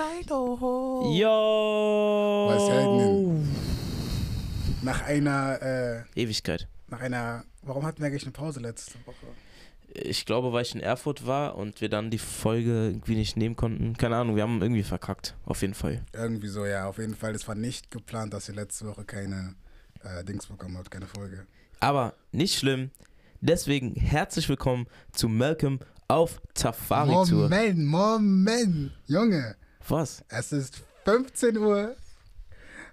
Oh. Yo! Was denn? Nach einer, äh, Ewigkeit. nach einer, warum hatten wir eigentlich eine Pause letzte Woche? Ich glaube, weil ich in Erfurt war und wir dann die Folge irgendwie nicht nehmen konnten. Keine Ahnung, wir haben irgendwie verkackt. Auf jeden Fall. Irgendwie so, ja, auf jeden Fall. Es war nicht geplant, dass ihr letzte Woche keine äh, Dings bekommen habt, keine Folge. Aber nicht schlimm. Deswegen herzlich willkommen zu Malcolm auf Tafari-Tour. Moment, Moment, Junge. Was? Es ist 15 Uhr.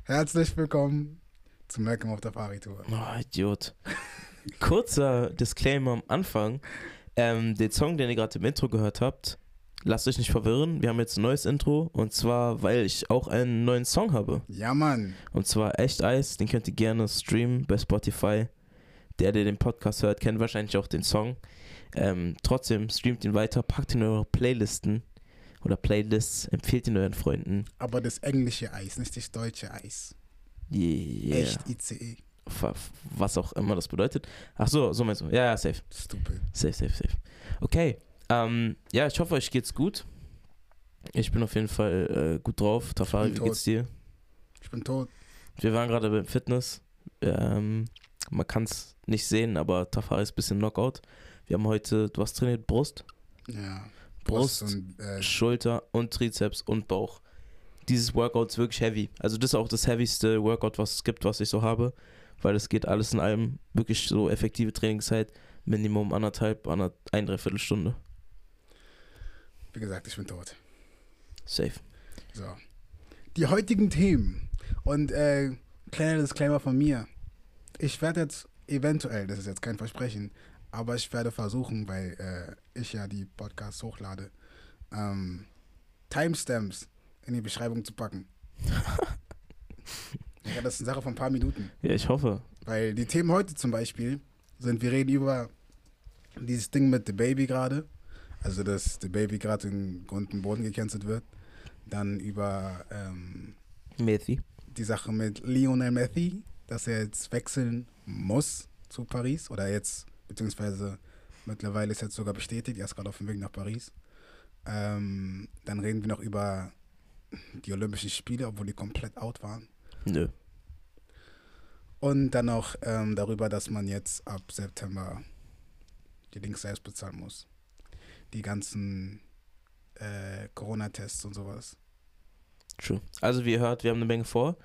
Herzlich willkommen zu Malcolm auf der Paritour. Oh, Idiot. Kurzer Disclaimer am Anfang. Ähm, den Song, den ihr gerade im Intro gehört habt, lasst euch nicht verwirren. Wir haben jetzt ein neues Intro. Und zwar, weil ich auch einen neuen Song habe. Ja, Mann. Und zwar Echt Eis. Den könnt ihr gerne streamen bei Spotify. Der, der den Podcast hört, kennt wahrscheinlich auch den Song. Ähm, trotzdem streamt ihn weiter, packt ihn in eure Playlisten oder Playlists, empfehlt ihn euren Freunden. Aber das englische Eis, nicht das deutsche Eis. Yeah. Echt ICE. Was auch immer das bedeutet. Ach so, so meinst du. Ja, ja, safe. Stupid. Safe, safe, safe. Okay. Ähm, ja, ich hoffe, euch geht's gut. Ich bin auf jeden Fall äh, gut drauf. Tafari, wie geht's dir? Ich bin tot. Wir waren gerade beim Fitness. Ähm, man kann es nicht sehen, aber Tafari ist ein bisschen Knockout. Wir haben heute, du hast trainiert Brust, Ja. Brust, und äh, Schulter und Trizeps und Bauch. Dieses Workout ist wirklich heavy. Also das ist auch das heavyste Workout, was es gibt, was ich so habe. Weil es geht alles in allem wirklich so effektive Trainingszeit. Minimum anderthalb, ander, ein, dreiviertel Stunde. wie gesagt, ich bin tot. Safe. So. Die heutigen Themen. Und äh, kleiner Disclaimer von mir. Ich werde jetzt eventuell, das ist jetzt kein Versprechen, aber ich werde versuchen, weil äh, ich ja die Podcasts hochlade, ähm, Timestamps in die Beschreibung zu packen. ja, das ist eine Sache von ein paar Minuten. Ja, ich hoffe. Weil die Themen heute zum Beispiel sind, wir reden über dieses Ding mit The Baby gerade. Also, dass The Baby gerade in Grund und Boden gecancelt wird. Dann über ähm, Methi. die Sache mit Lionel Messi, dass er jetzt wechseln muss zu Paris. Oder jetzt, beziehungsweise mittlerweile ist jetzt sogar bestätigt, er ist gerade auf dem Weg nach Paris. Ähm, dann reden wir noch über die Olympischen Spiele, obwohl die komplett out waren. Nö. Und dann noch ähm, darüber, dass man jetzt ab September die Links selbst bezahlen muss. Die ganzen äh, Corona-Tests und sowas. True. Also wie ihr hört, wir haben eine Menge vor.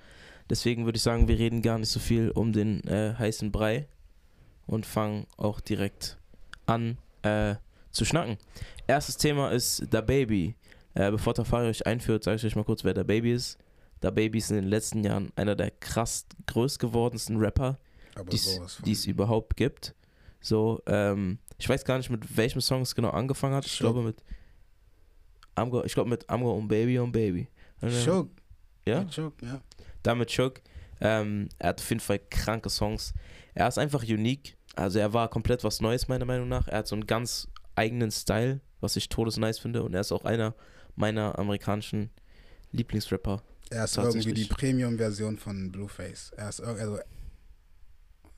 Deswegen würde ich sagen, wir reden gar nicht so viel um den äh, heißen Brei und fangen auch direkt an äh, zu schnacken. Erstes Thema ist Da Baby. Äh, bevor Tafari euch einführt, sage ich euch mal kurz, wer Da Baby ist. Da Baby ist in den letzten Jahren einer der krass größt gewordensten Rapper, die es- überhaupt gibt. So, ähm, ich weiß gar nicht, mit welchem Song es genau angefangen hat. Ich Shook. glaube mit I'm go, ich glaube mit I'm go on Baby on Baby. Shook. Ja? Shook, ja. damit Chuck. Ähm, er hat auf jeden Fall kranke Songs. Er ist einfach unique. Also er war komplett was Neues, meiner Meinung nach. Er hat so einen ganz eigenen Style, was ich todesnice finde. Und er ist auch einer meiner amerikanischen Lieblingsrapper. Er ist irgendwie die Premium-Version von Blueface. Er ist also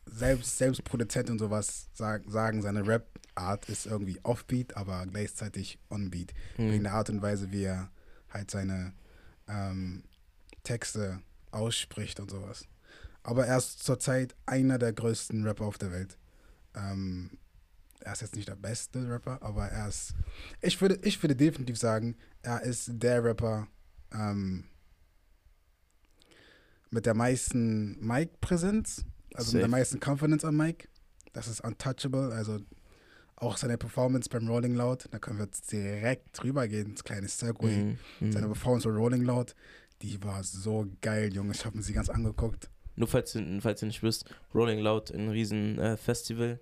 selbst, selbst Produzent und sowas sag, sagen, seine Rap-Art ist irgendwie offbeat, aber gleichzeitig onbeat. Wegen Hm. der Art und Weise, wie er halt seine ähm, Texte ausspricht und sowas. Aber er ist zurzeit einer der größten Rapper auf der Welt. Ähm, er ist jetzt nicht der beste Rapper, aber er ist. Ich würde, ich würde definitiv sagen, er ist der Rapper ähm, mit der meisten Mic-Präsenz, also mit der Safe. meisten Confidence am Mic. Das ist untouchable, also auch seine Performance beim Rolling Loud, da können wir jetzt direkt drüber gehen, das kleine Segway. Mhm. Mhm. Seine Performance bei Rolling Loud, die war so geil, Junge. Ich habe mir sie ganz angeguckt. Nur falls ihr, falls nicht wisst, Rolling Loud, ein riesen äh, Festival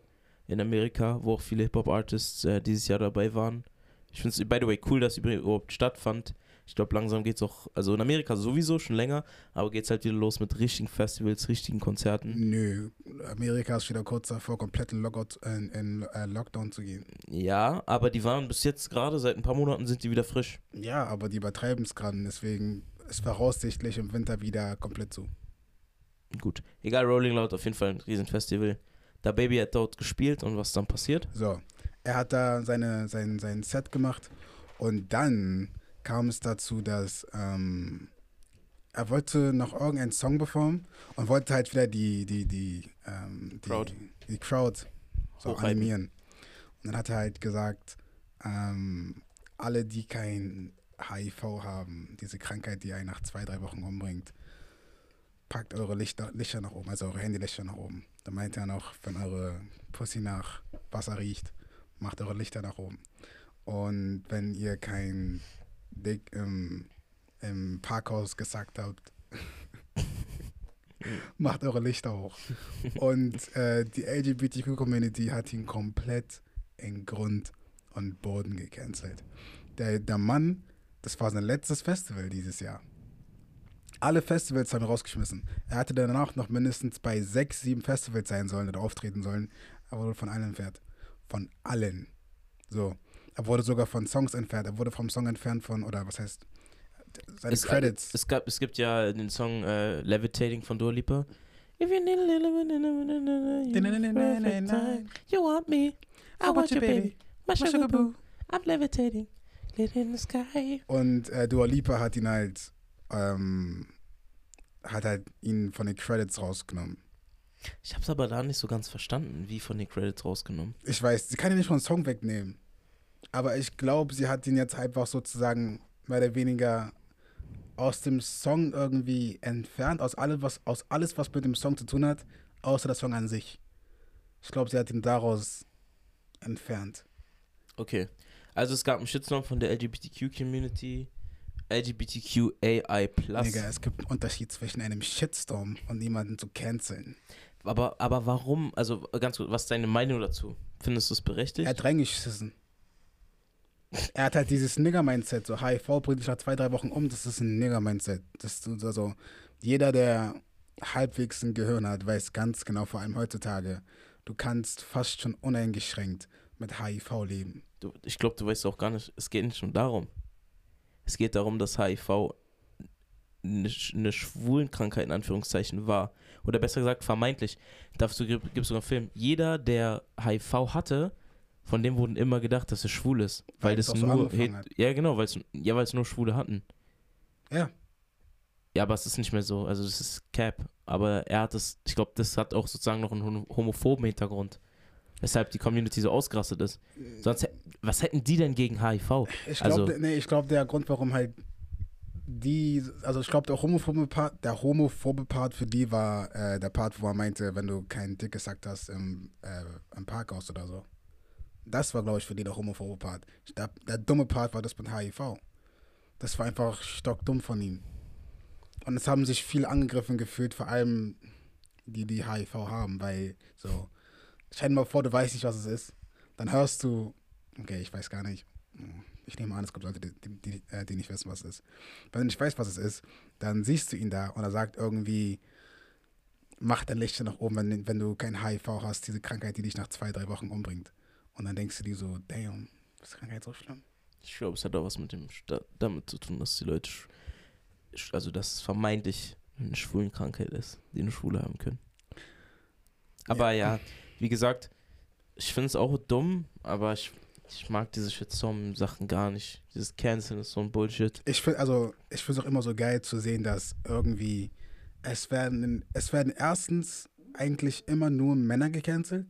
in Amerika, wo auch viele Hip-Hop-Artists äh, dieses Jahr dabei waren. Ich finde es, by the way, cool, dass es überhaupt stattfand. Ich glaube, langsam geht es auch, also in Amerika sowieso schon länger, aber geht es halt wieder los mit richtigen Festivals, richtigen Konzerten. Nö, Amerika ist wieder kurz davor, komplett in, Lockout, in, in äh, Lockdown zu gehen. Ja, aber die waren bis jetzt gerade, seit ein paar Monaten sind die wieder frisch. Ja, aber die übertreiben es gerade, deswegen ist voraussichtlich im Winter wieder komplett zu. Gut. Egal, Rolling Loud, auf jeden Fall ein riesen Festival. Da Baby hat dort gespielt und was dann passiert? So, er hat da seine, sein, sein Set gemacht und dann kam es dazu, dass ähm, er wollte noch irgendeinen Song performen und wollte halt wieder die, die, die, ähm, die Crowd. die Crowd so animieren. Und dann hat er halt gesagt, ähm, alle, die kein HIV haben, diese Krankheit, die einen nach zwei, drei Wochen umbringt, packt eure Lichter, Lichter nach oben, also eure Handylichter nach oben. Da meint er noch, wenn eure Pussy nach Wasser riecht, macht eure Lichter nach oben. Und wenn ihr kein Dick im, im Parkhaus gesagt habt, macht eure Lichter hoch. Und äh, die LGBTQ-Community hat ihn komplett in Grund und Boden gecancelt. Der, der Mann, das war sein letztes Festival dieses Jahr. Alle Festivals haben rausgeschmissen. Er hatte danach noch mindestens bei sechs, sieben Festivals sein sollen oder auftreten sollen. Er wurde von allen entfernt. Von allen. So. Er wurde sogar von Songs entfernt. Er wurde vom Song entfernt von, oder was heißt, seine Es, Credits. es, gab, es gibt ja den Song äh, Levitating von Dua Lipa. If you need a little bit you want me, I want you, baby. My sugar boo, I'm levitating, lit in the sky. Und äh, Dua Lipa hat ihn halt, ähm, hat halt ihn von den Credits rausgenommen. Ich hab's aber da nicht so ganz verstanden, wie von den Credits rausgenommen. Ich weiß, sie kann ja nicht von Song wegnehmen. Aber ich glaube, sie hat ihn jetzt einfach sozusagen mehr oder weniger aus dem Song irgendwie entfernt, aus, alle, was, aus alles, was mit dem Song zu tun hat, außer der Song an sich. Ich glaube, sie hat ihn daraus entfernt. Okay. Also es gab einen Shitstorm von der LGBTQ-Community, LGBTQAI+. Digga, es gibt einen Unterschied zwischen einem Shitstorm und jemanden zu canceln. Aber, aber warum, also ganz gut, was ist deine Meinung dazu? Findest du es Er berechtigt? hat reingeschissen. Er hat halt dieses Nigger-Mindset, so HIV bringt dich nach zwei, drei Wochen um, das ist ein Nigger-Mindset. Das ist also, jeder, der halbwegs ein Gehirn hat, weiß ganz genau, vor allem heutzutage, du kannst fast schon uneingeschränkt mit HIV leben. Du, ich glaube, du weißt auch gar nicht, es geht nicht nur darum. Es geht darum, dass HIV eine, eine Schwulenkrankheit in Anführungszeichen war. Oder besser gesagt, vermeintlich. Dazu gibt es sogar einen Film. Jeder, der HIV hatte, von dem wurden immer gedacht, dass er schwul ist. Weil, Weil das so nur. hat. ja, genau, weil es ja, weil's nur Schwule hatten. Ja. Ja, aber es ist nicht mehr so. Also, das ist Cap. Aber er hat es, ich glaube, das hat auch sozusagen noch einen homo- homophoben Hintergrund. Weshalb die Community so ausgerastet ist. Sonst, hä- was hätten die denn gegen HIV? Ich Also- glaube, nee, ich glaube, der Grund, warum halt die, also ich glaube, der homophobe Part, der homophobe Part für die war äh, der Part, wo er meinte, wenn du keinen Dick gesagt hast im, äh, im Parkhaus oder so. Das war, glaube ich, für die der homophobe Part. Der, der dumme Part war das mit HIV. Das war einfach stockdumm von ihm. Und es haben sich viele angegriffen gefühlt, vor allem die, die HIV haben, weil so, stell dir mal vor, du weißt nicht, was es ist. Dann hörst du, okay, ich weiß gar nicht. Ich nehme an, es gibt Leute, die, die, die, äh, die nicht wissen, was es ist. Wenn du nicht weißt, was es ist, dann siehst du ihn da und er sagt irgendwie, mach dein Licht nach oben, wenn, wenn du kein HIV hast, diese Krankheit, die dich nach zwei, drei Wochen umbringt. Und dann denkst du dir so, damn, ist Krankheit so schlimm? Ich glaube, es hat auch was mit dem da, damit zu tun, dass die Leute, also dass es vermeintlich eine Schwulenkrankheit ist, die eine Schwule haben können. Aber ja, wie gesagt, ich finde es auch dumm, aber ich, ich mag diese Shitstorm-Sachen gar nicht. Dieses Cancel ist so ein Bullshit. Ich finde also, ich finde es auch immer so geil zu sehen, dass irgendwie es werden, es werden erstens eigentlich immer nur Männer gecancelt.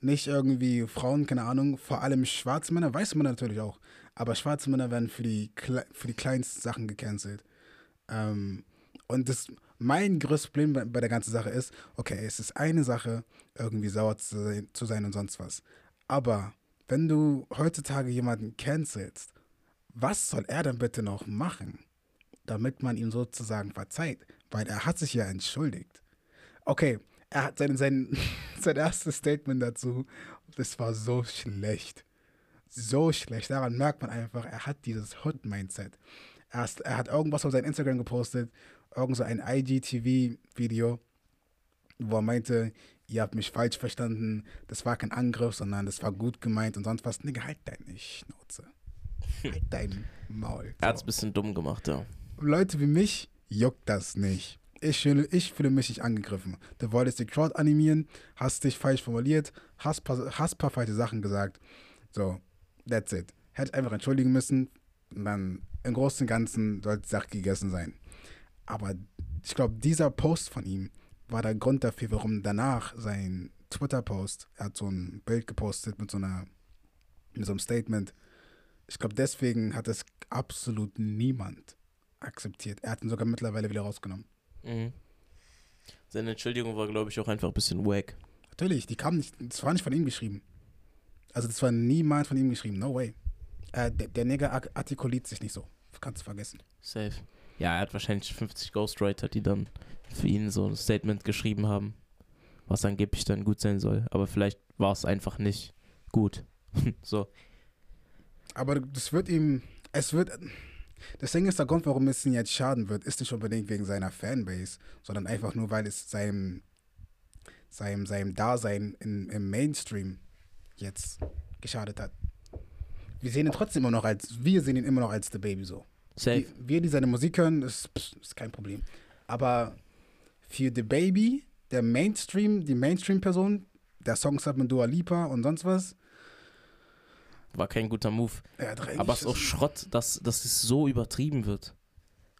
Nicht irgendwie Frauen, keine Ahnung, vor allem schwarze Männer, weiße Männer natürlich auch. Aber schwarze Männer werden für die, Kle- für die kleinsten Sachen gecancelt. Ähm, und das, mein größtes Problem bei, der ganzen Sache ist, okay, es ist eine Sache, irgendwie sauer zu sein, zu sein und sonst was. Aber wenn du heutzutage jemanden cancelst, was soll er denn bitte noch machen, damit man ihm sozusagen verzeiht? Weil er hat sich ja entschuldigt. Okay, er hat sein, sein, sein erstes Statement dazu, das war so schlecht. So schlecht. Daran merkt man einfach, er hat dieses Hood-Mindset. Er, ist- er hat irgendwas auf sein Instagram gepostet, irgend so ein IGTV-Video, wo er meinte, ihr habt mich falsch verstanden, das war kein Angriff, sondern das war gut gemeint und sonst was. Nigga, halt deine Schnauze. Halt dein Maul. Er hat es So. ein bisschen dumm gemacht, ja. Leute wie mich juckt das nicht. Ich fühle, ich fühle mich nicht angegriffen. Du wolltest die Crowd animieren, hast dich falsch formuliert, hast paar, hast paar falsche Sachen gesagt. So, that's it. Hätte einfach entschuldigen müssen, Und dann im Großen und Ganzen sollte die Sache gegessen sein. Aber ich glaube, dieser Post von ihm war der Grund dafür, warum danach sein Twitter-Post, er hat so ein Bild gepostet mit so einer, mit so einem Statement. Ich glaube, deswegen hat es absolut niemand akzeptiert. Er hat ihn sogar mittlerweile wieder rausgenommen. Mhm. Seine Entschuldigung war, glaube ich, auch einfach ein bisschen wack. Natürlich, die kam nicht, das war nicht von ihm geschrieben. Also das war niemals von ihm geschrieben, no way. Äh, der, der Nigger artikuliert sich nicht so. Kannst du vergessen. Safe. Ja, er hat wahrscheinlich 50 Ghostwriter, die dann für ihn so ein Statement geschrieben haben, was angeblich dann gut sein soll. Aber vielleicht war es einfach nicht gut. so. Aber das wird ihm, es wird, das Ding ist, der Grund, warum es ihm jetzt schaden wird, ist nicht unbedingt wegen seiner Fanbase, sondern einfach nur, weil es seinem, seinem, seinem Dasein in, im Mainstream jetzt geschadet hat. Wir sehen ihn trotzdem immer noch als, wir sehen ihn immer noch als The Baby so. Safe. Die, wir, die seine Musik hören, ist, ist kein Problem. Aber für The Baby, der Mainstream, die Mainstream-Person, der Songs hat mit Dua Lipa und sonst was, War kein guter Move. er hat Aber es ist auch Schrott, dass, dass es so übertrieben wird.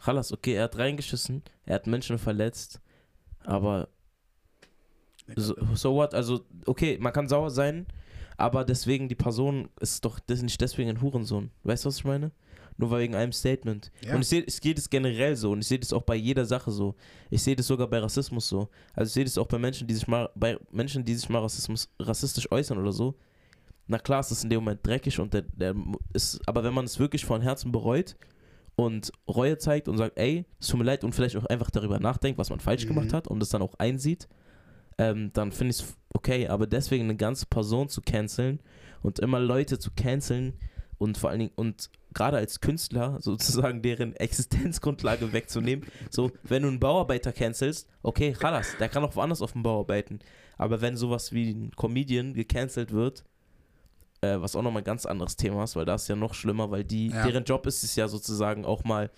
Chalas, okay, er hat reingeschissen, er hat Menschen verletzt, aber so, so what? Also, okay, man kann sauer sein, aber deswegen die Person ist doch das nicht deswegen ein Hurensohn. Weißt du, was ich meine? Nur wegen einem Statement. Ja. Und ich sehe, es geht es generell so und ich sehe das auch bei jeder Sache so. Ich sehe das sogar bei Rassismus so. Also ich sehe das auch bei Menschen, die sich mal bei Menschen, die sich mal Rassismus rassistisch äußern oder so. Na klar, ist das in dem Moment dreckig und der, der ist, aber wenn man es wirklich von Herzen bereut und Reue zeigt und sagt, ey, es tut mir leid und vielleicht auch einfach darüber nachdenkt, was man falsch Mhm. gemacht hat und es dann auch einsieht, ähm, dann finde ich es okay. Aber deswegen eine ganze Person zu canceln und immer Leute zu canceln und vor allen Dingen und gerade als Künstler sozusagen deren Existenzgrundlage wegzunehmen. So, wenn du einen Bauarbeiter cancelst, okay, Chalas, der kann auch woanders auf dem Bau arbeiten. Aber wenn sowas wie ein Comedian gecancelt wird, äh, was auch nochmal ein ganz anderes Thema ist, weil da ist ja noch schlimmer, weil die, Ja. deren Job ist es ja sozusagen auch mal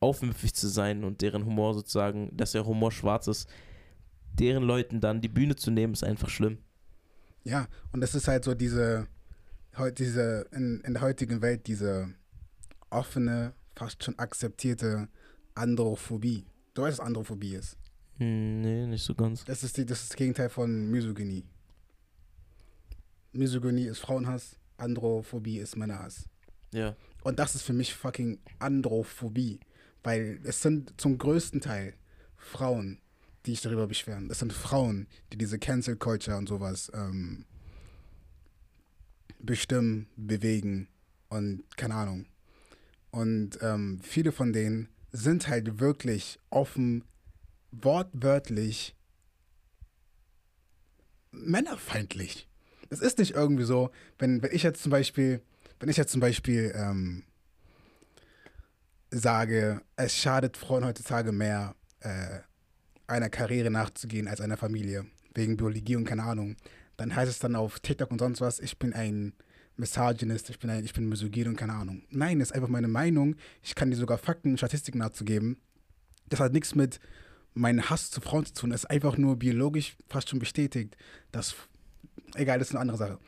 aufmüpfig zu sein und deren Humor sozusagen, dass der Humor schwarz ist, deren Leuten dann die Bühne zu nehmen, ist einfach schlimm. Ja, und das ist halt so diese, diese in, in der heutigen Welt, diese offene, fast schon akzeptierte Androphobie. Du weißt, was Androphobie ist. Hm, nee, nicht so ganz. Das ist, die, das ist das Gegenteil von Misogynie. Misogynie ist Frauenhass, Androphobie ist Männerhass. Ja. Und das ist für mich fucking Androphobie. Weil es sind zum größten Teil Frauen, die sich darüber beschweren. Das sind Frauen, die diese Cancel Culture und sowas ähm, bestimmen, bewegen und keine Ahnung. Und ähm, viele von denen sind halt wirklich offen, wortwörtlich männerfeindlich. Es ist nicht irgendwie so, wenn, wenn ich jetzt zum Beispiel, wenn ich jetzt zum Beispiel ähm, sage, es schadet Frauen heutzutage mehr, äh, einer Karriere nachzugehen als einer Familie, wegen Biologie und keine Ahnung, dann heißt es dann auf TikTok und sonst was, ich bin ein Misogynist, ich bin ein, ich bin misogyn und keine Ahnung. Nein, das ist einfach meine Meinung. Ich kann dir sogar Fakten und Statistiken nachzugeben. Das hat nichts mit meinem Hass zu Frauen zu tun. Es ist einfach nur biologisch fast schon bestätigt, dass egal, das ist eine andere Sache.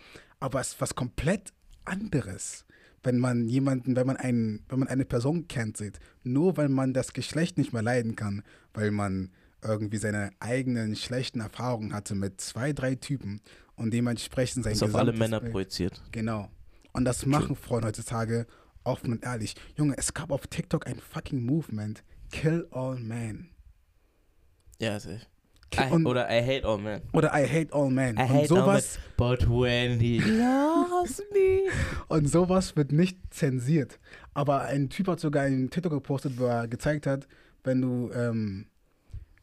Aber es ist was komplett anderes, wenn man jemanden, wenn man einen, wenn man eine Person cancelt, nur weil man das Geschlecht nicht mehr leiden kann, weil man irgendwie seine eigenen schlechten Erfahrungen hatte mit zwei, drei Typen und dementsprechend sein Das auf alle Männer Bild- projiziert. Genau. Und das machen Frauen heutzutage offen und ehrlich. Junge, es gab auf TikTok ein fucking Movement. Kill all men. Ja. Ki- I, und, oder I hate all men. oder I hate all men. I und hate all sowas, But when he loves me. Und sowas wird nicht zensiert. Aber ein Typ hat sogar einen TikTok gepostet, wo er gezeigt hat, wenn du, ähm,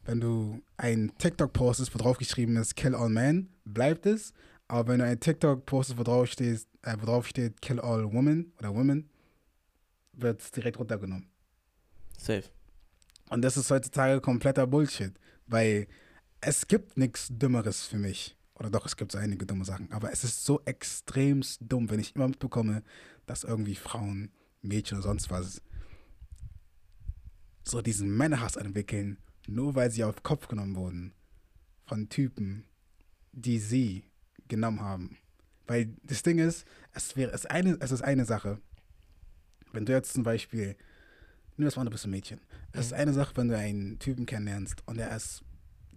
wenn du ein TikTok postest, wo drauf geschrieben ist Kill all men, bleibt es. Aber wenn du ein TikTok postest, wo drauf steht, äh, wo drauf steht Kill all women oder women, wird es direkt runtergenommen. Safe. Und das ist heutzutage kompletter Bullshit, weil es gibt nichts Dümmeres für mich. Oder doch, es gibt so einige dumme Sachen. Aber es ist so extremst dumm, wenn ich immer mitbekomme, dass irgendwie Frauen, Mädchen oder sonst was so diesen Männerhass entwickeln, nur weil sie auf Kopf genommen wurden von Typen, die sie genommen haben. Weil das Ding ist, es wäre es eine, es ist eine Sache, wenn du jetzt zum Beispiel, nimm das mal ein bisschen Mädchen. Es ist Mhm. eine Sache, wenn du einen Typen kennenlernst und er ist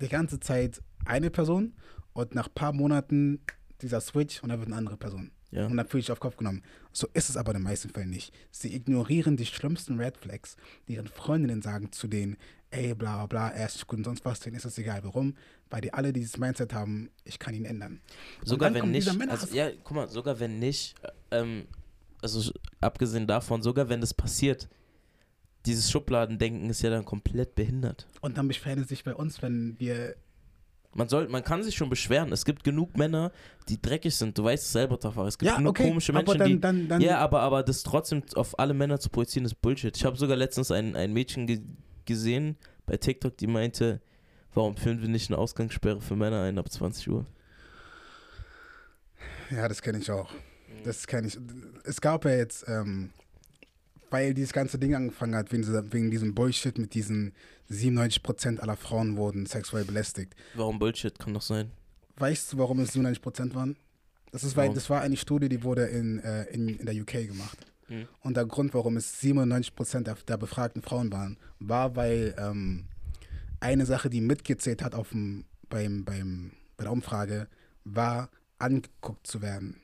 die ganze Zeit eine Person und nach ein paar Monaten dieser Switch und er wird eine andere Person. Ja. Und dann fühle ich auf Kopf genommen. So ist es aber in den meisten Fällen nicht. Sie ignorieren die schlimmsten Red Flags, die ihren Freundinnen sagen zu denen, ey, bla bla bla, er ist gut und sonst was, denen ist es egal. Warum? Weil die alle dieses Mindset haben, ich kann ihn ändern. Sogar wenn nicht, also, ja, guck mal, sogar wenn nicht, äh, ähm, also abgesehen davon, sogar wenn das passiert, dieses Schubladendenken ist ja dann komplett behindert. Und dann beschweren sie sich bei uns, wenn wir Man soll, man kann sich schon beschweren. Es gibt genug Männer, die dreckig sind. Du weißt es selber, Tafar. Es gibt ja, genug okay, komische aber Menschen, dann, die. dann, dann, ja, aber, aber das trotzdem auf alle Männer zu projizieren, ist Bullshit. Ich habe sogar letztens ein, ein Mädchen ge gesehen bei TikTok, die meinte, warum führen wir nicht eine Ausgangssperre für Männer ein ab 20 Uhr? Ja, das kenne ich auch. Das kenne ich. Es gab ja jetzt, ähm, weil dieses ganze Ding angefangen hat, wegen, dieser, wegen diesem Bullshit mit diesen 97% aller Frauen wurden sexuell belästigt. Warum Bullshit? Kann doch sein. Weißt du, warum es 97% waren? Das, ist, weil, das war eine Studie, die wurde in, äh, in, in der UK gemacht. Hm. Und der Grund, warum es 97% der, der befragten Frauen waren, war, weil ähm, eine Sache, die mitgezählt hat auf dem, beim, beim, bei der Umfrage, war, angeguckt zu werden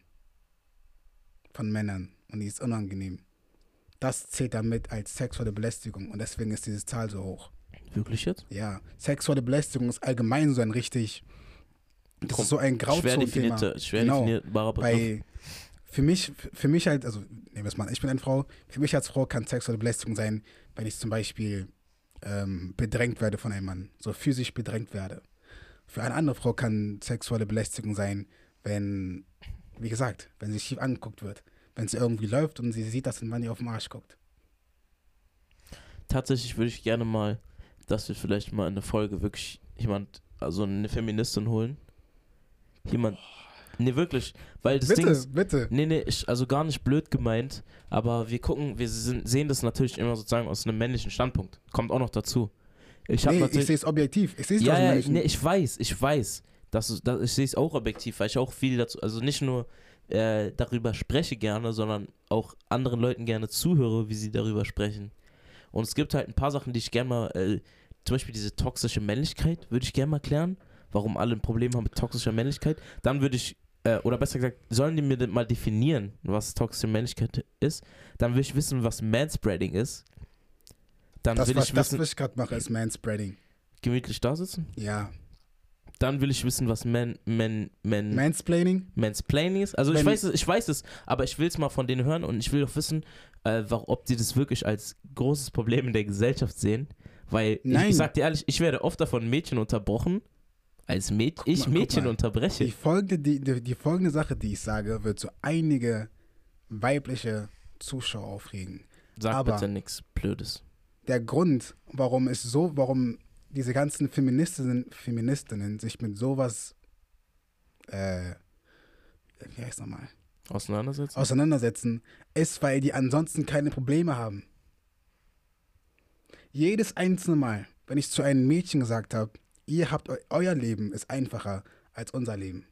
von Männern. Und die ist unangenehm. Das zählt damit als sexuelle Belästigung. Und deswegen ist diese Zahl so hoch. Wirklich jetzt? Ja, sexuelle Belästigung ist allgemein so ein richtig, das Komm, ist so ein definierte, schwer Genau. definierbarer Begriff. Bei, für mich, für mich halt, also nehmen wir es mal, ich bin eine Frau, für mich als Frau kann sexuelle Belästigung sein, wenn ich zum Beispiel ähm, bedrängt werde von einem Mann, so physisch bedrängt werde. Für eine andere Frau kann sexuelle Belästigung sein, wenn, wie gesagt, wenn sie schief angeguckt wird. Wenn sie irgendwie läuft und sie sieht, dass ein Mann ihr auf den Arsch guckt. Tatsächlich würde ich gerne mal, dass wir vielleicht mal in der Folge wirklich jemand, also eine Feministin holen. Jemand. Nee, wirklich. Weil das Ding bitte, ist. bitte. Nee, nee, ich, also gar nicht blöd gemeint, aber wir gucken, wir sind, sehen das natürlich immer sozusagen aus einem männlichen Standpunkt. Kommt auch noch dazu. Ich Nee, ich sehe es objektiv. Ich sehe es ja, ja, nee, ich weiß, ich weiß. Das ist, das, ich sehe es auch objektiv, weil ich auch viel dazu, also nicht nur äh, darüber spreche gerne, sondern auch anderen Leuten gerne zuhöre, wie sie darüber sprechen. Und es gibt halt ein paar Sachen, die ich gerne mal, äh, zum Beispiel diese toxische Männlichkeit, würde ich gerne mal klären, warum alle ein Problem haben mit toxischer Männlichkeit. Dann würde ich, äh, oder besser gesagt, sollen die mir mal definieren, was toxische Männlichkeit ist. Dann will ich wissen, was Manspreading ist. Dann das, will was, ich das, wissen, was ich gerade mache, ist Manspreading. gemütlich da sitzen. Ja. Dann will ich wissen, was Man, Man, Man, Mansplaining? Mansplaining ist. Also ich weiß, es, ich weiß es, aber ich will es mal von denen hören und ich will auch wissen, äh, ob die das wirklich als großes Problem in der Gesellschaft sehen. Weil ich, Nein. ich sag dir ehrlich, ich werde oft davon Mädchen unterbrochen, als Mäd Guck ich mal, Mädchen unterbreche. Die folgende, die, die, die folgende Sache, die ich sage, wird so einige weibliche Zuschauer aufregen. Sag aber- bitte nichts Blödes. Der Grund, warum es so, warum diese ganzen Feministinnen, Feministinnen sich mit sowas, äh, wie heißt nochmal, Auseinandersetzen? auseinandersetzen, ist, weil die ansonsten keine Probleme haben. Jedes einzelne Mal, wenn ich zu einem Mädchen gesagt habe, ihr habt eu euer Leben ist einfacher als unser Leben,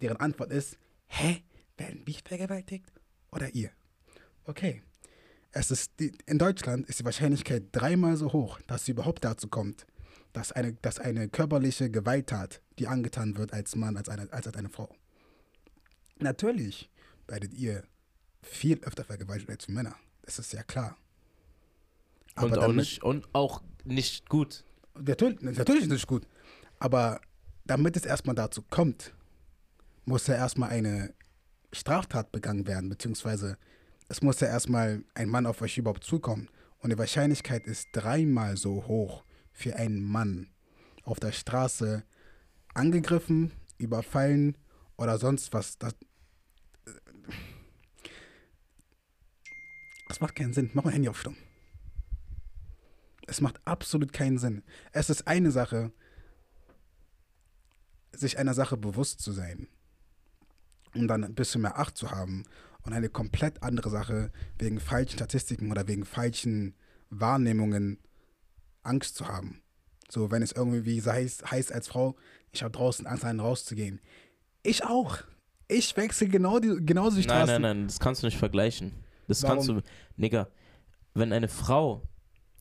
deren Antwort ist, hä, werden mich vergewaltigt oder ihr? Okay. Es ist die, in Deutschland ist die Wahrscheinlichkeit dreimal so hoch, dass sie überhaupt dazu kommt, dass eine, dass eine körperliche Gewalttat, die angetan wird als Mann, als eine, als als eine Frau. Natürlich werdet ihr viel öfter vergewaltigt als Männer. Das ist ja klar. und, auch damit- nicht, und auch nicht gut. Natürlich, natürlich nicht gut. Aber damit es erstmal dazu kommt, muss ja erstmal eine Straftat begangen werden, beziehungsweise es muss ja erstmal ein Mann auf euch überhaupt zukommen. Und die Wahrscheinlichkeit ist dreimal so hoch für einen Mann auf der Straße angegriffen, überfallen oder sonst was. Das, das macht keinen Sinn. Mach mal Handy auf Stumm. Es macht absolut keinen Sinn. Es ist eine Sache, sich einer Sache bewusst zu sein und dann ein bisschen mehr Acht zu haben und eine komplett andere Sache wegen falschen Statistiken oder wegen falschen Wahrnehmungen Angst zu haben. So, wenn es irgendwie heißt, heißt als Frau, ich habe draußen Angst, einen rauszugehen. Ich auch. Ich wechsle genau die, genauso die Nein, Straße. nein, nein, das kannst du nicht vergleichen. Das Warum? kannst du, Nigga, wenn eine Frau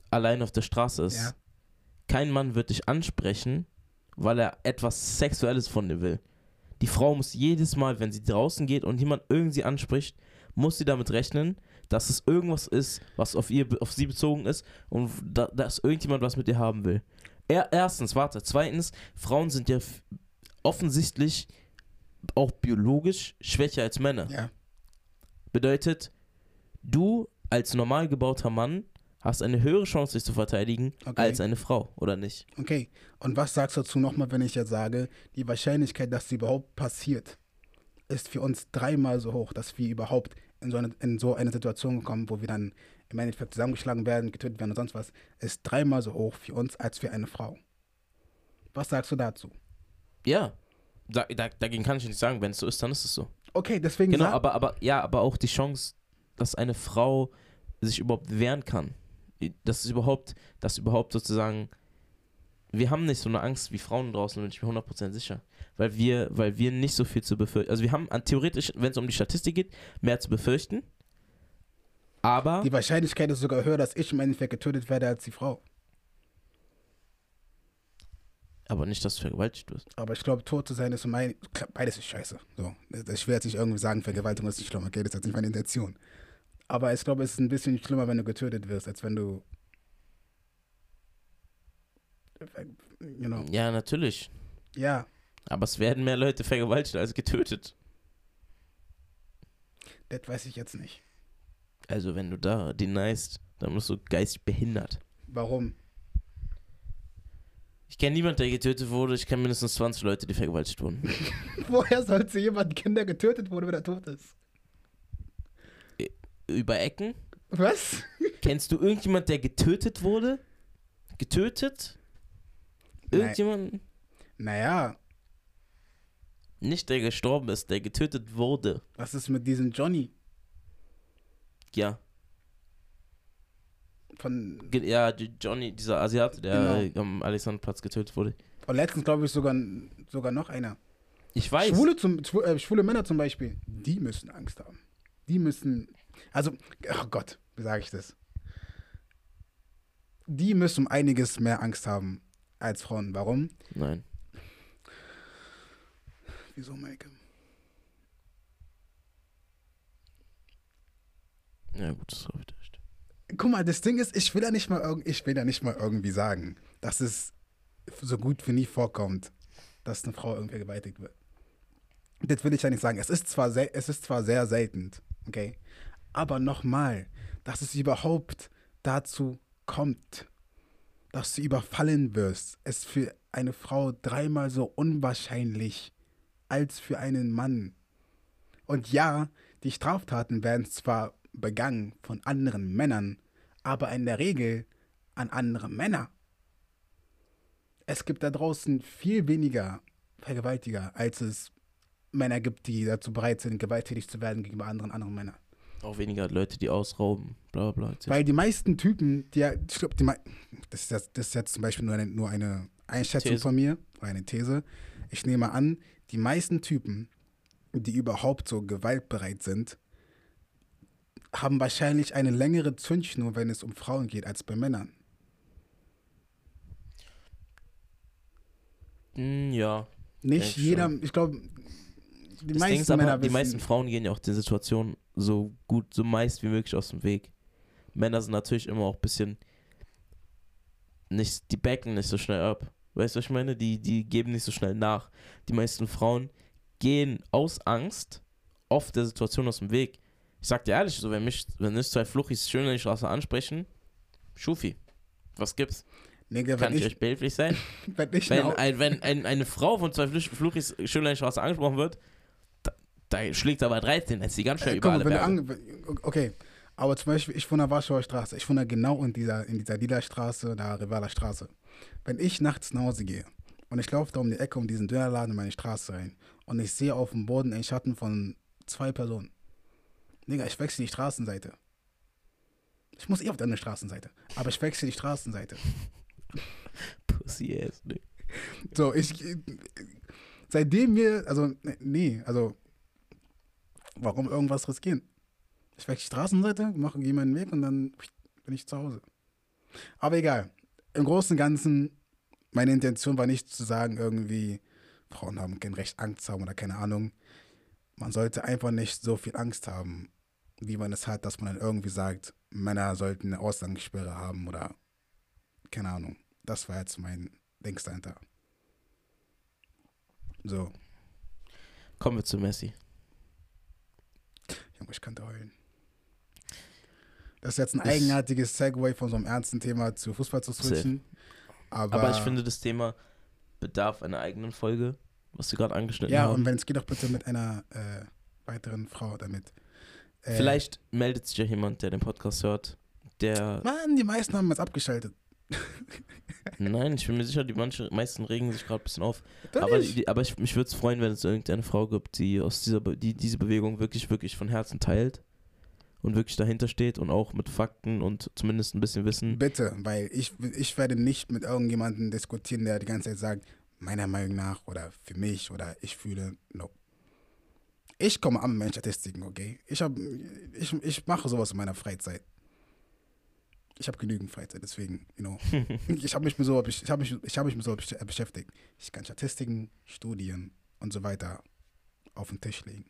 allein auf der Straße ist, Ja. kein Mann wird dich ansprechen, weil er etwas Sexuelles von dir will. Die Frau muss jedes Mal, wenn sie draußen geht und jemand irgendwie anspricht, muss sie damit rechnen, dass es irgendwas ist, was auf, ihr, auf sie bezogen ist und da, dass irgendjemand was mit ihr haben will. Er, erstens, warte. Zweitens, Frauen sind ja offensichtlich auch biologisch schwächer als Männer. Ja. Bedeutet, du als normal gebauter Mann hast eine höhere Chance, dich zu verteidigen, Okay. als eine Frau, oder nicht? Okay. Und was sagst du dazu nochmal, wenn ich jetzt sage, die Wahrscheinlichkeit, dass sie überhaupt passiert, ist für uns dreimal so hoch, dass wir überhaupt in so eine, in so eine Situation kommen, wo wir dann im Endeffekt zusammengeschlagen werden, getötet werden und sonst was, ist dreimal so hoch für uns als für eine Frau. Was sagst du dazu? Ja. Da, da, dagegen kann ich nicht sagen, wenn es so ist, dann ist es so. Okay, deswegen Genau, aber, aber ja, aber auch die Chance, dass eine Frau sich überhaupt wehren kann. Das ist überhaupt, das überhaupt sozusagen. Wir haben nicht so eine Angst wie Frauen draußen, bin ich mir 100% sicher. Weil wir, weil wir nicht so viel zu befürchten. Also wir haben an, theoretisch, wenn es um die Statistik geht, mehr zu befürchten. Aber. die Wahrscheinlichkeit ist sogar höher, dass ich im Endeffekt getötet werde als die Frau. Aber nicht, dass du vergewaltigt wirst. Aber ich glaube, tot zu sein ist mein. Beides ist scheiße. So. Ich will jetzt nicht irgendwie sagen, Vergewaltigung ist nicht schlimm. Okay, das ist jetzt nicht meine Intention. Aber ich glaube, es ist ein bisschen schlimmer, wenn du getötet wirst, als wenn du. You know. Ja, natürlich. Ja, Aber es werden mehr Leute vergewaltigt als getötet. das weiß ich jetzt nicht. Also wenn du da deniest, dann bist du geistig behindert. Warum? Ich kenne niemanden, der getötet wurde. Ich kenne mindestens 20 Leute, die vergewaltigt wurden. Woher sollte jemand kennen, der getötet wurde, wenn er tot ist? Über Ecken? Was? Kennst du irgendjemand, der getötet wurde? Getötet? Nein. Irgendjemand? Naja, Nicht der gestorben ist, der getötet wurde. was ist mit diesem Johnny? Ja. Von. Ja, Johnny, dieser Asiate, der Genau. am Alexanderplatz getötet wurde. Und letztens, glaube ich, sogar, sogar noch einer. Ich weiß. Schwule, zum, äh, schwule Männer zum Beispiel, die müssen Angst haben. Die müssen, also, oh Gott, wie sage ich das? Die müssen um einiges mehr Angst haben als Frauen. Warum? Nein. Wieso, Maike? Ja, gut, das habe ich recht. Guck mal, das Ding ist, ich will ja nicht mal, irg- ich will ja nicht mal irgendwie sagen, dass es so gut wie nie vorkommt, dass eine Frau irgendwie vergewaltigt wird. Das will ich ja nicht sagen. Es ist zwar, sel- es ist zwar sehr selten, okay? Aber nochmal, dass es überhaupt dazu kommt, dass du überfallen wirst, ist für eine Frau dreimal so unwahrscheinlich als für einen Mann. Und ja, die Straftaten werden zwar begangen von anderen Männern, aber in der Regel an andere Männer. Es gibt da draußen viel weniger Vergewaltiger, als es Männer gibt, die dazu bereit sind, gewalttätig zu werden gegenüber anderen anderen Männern. Auch weniger Leute, die ausrauben, bla bla bla. Weil die meisten Typen, die ja, ich glaub, die das, ist jetzt, das ist jetzt zum Beispiel nur eine, nur eine Einschätzung These. von mir, oder eine These. Ich nehme an, die meisten Typen, die überhaupt so gewaltbereit sind, haben wahrscheinlich eine längere Zündschnur, wenn es um Frauen geht, als bei Männern. Hm, ja. Nicht jeder, schon. ich glaube, die Das meisten ist aber, Männer die wissen, meisten Frauen gehen ja auch den Situationen so gut, so meist wie möglich aus dem Weg. Männer sind natürlich immer auch ein bisschen nicht, die backen nicht so schnell ab. Weißt du, was ich meine? Die, die geben nicht so schnell nach. Die meisten Frauen gehen aus Angst oft der Situation aus dem Weg. Ich sag dir ehrlich, so wenn mich, wenn mich zwei Fluchis schön in die Straße ansprechen, Schufi, was gibt's? Nigga, Kann ich ich, euch behilflich sein? wenn Wenn, eine- ein, wenn ein, eine Frau von zwei Fluch- Fluchis schön in die Straße angesprochen wird, da, da schlägt aber 13, dann ist sie ganz schnell Äh, über guck mal, alle wenn okay, aber zum Beispiel, ich wohne in der Warschauer Straße. Ich wohne genau in dieser, in dieser lila Straße, da Rivaler Straße. Wenn ich nachts nach Hause gehe und ich laufe da um die Ecke um diesen Dönerladen in meine Straße rein und ich sehe auf dem Boden einen Schatten von zwei Personen. Digga, ich wechsle die Straßenseite. Ich muss eh auf andere Straßenseite. Aber ich wechsle die Straßenseite. Pussy ass, ne? So, ich. Seitdem wir. Also, nee, also. Warum irgendwas riskieren? Ich wechsle die Straßenseite, mache jemanden Weg und dann bin ich zu Hause. Aber egal. Im Großen und Ganzen, meine Intention war nicht zu sagen, irgendwie, Frauen haben kein Recht, Angst zu haben oder keine Ahnung. Man sollte einfach nicht so viel Angst haben, wie man es hat, dass man dann irgendwie sagt, Männer sollten eine Ausgangssperre haben oder keine Ahnung. Das war jetzt mein Dings dahinter. So, Kommen wir zu Messi. Junge, ich könnte heulen. Das ist jetzt ein eigenartiges Segway von so einem ernsten Thema zu Fußball zu switchen. Aber, Aber ich finde, das Thema bedarf einer eigenen Folge, was wir gerade angeschnitten Ja, haben. und wenn es geht, doch bitte mit einer äh, weiteren Frau damit. Äh, Vielleicht meldet sich ja jemand, der den Podcast hört, der. Mann, die meisten haben jetzt abgeschaltet. Nein, ich bin mir sicher, die manche, meisten regen sich gerade ein bisschen auf. Aber, die, aber ich, mich würde es freuen, wenn es irgendeine Frau gibt, die aus dieser Be- die diese Bewegung wirklich, wirklich von Herzen teilt und wirklich dahinter steht und auch mit Fakten und zumindest ein bisschen Wissen. Bitte, weil ich, ich werde nicht mit irgendjemandem diskutieren, der die ganze Zeit sagt, meiner Meinung nach oder für mich oder ich fühle, no. Ich komme an mit meinen Statistiken, okay? Ich, hab, ich, ich mache sowas in meiner Freizeit. Ich habe genügend Freizeit, deswegen, you know. ich habe mich mit so, ich habe mich, ich habe mich mit so besch- beschäftigt. Ich kann Statistiken, Studien und so weiter auf den Tisch legen.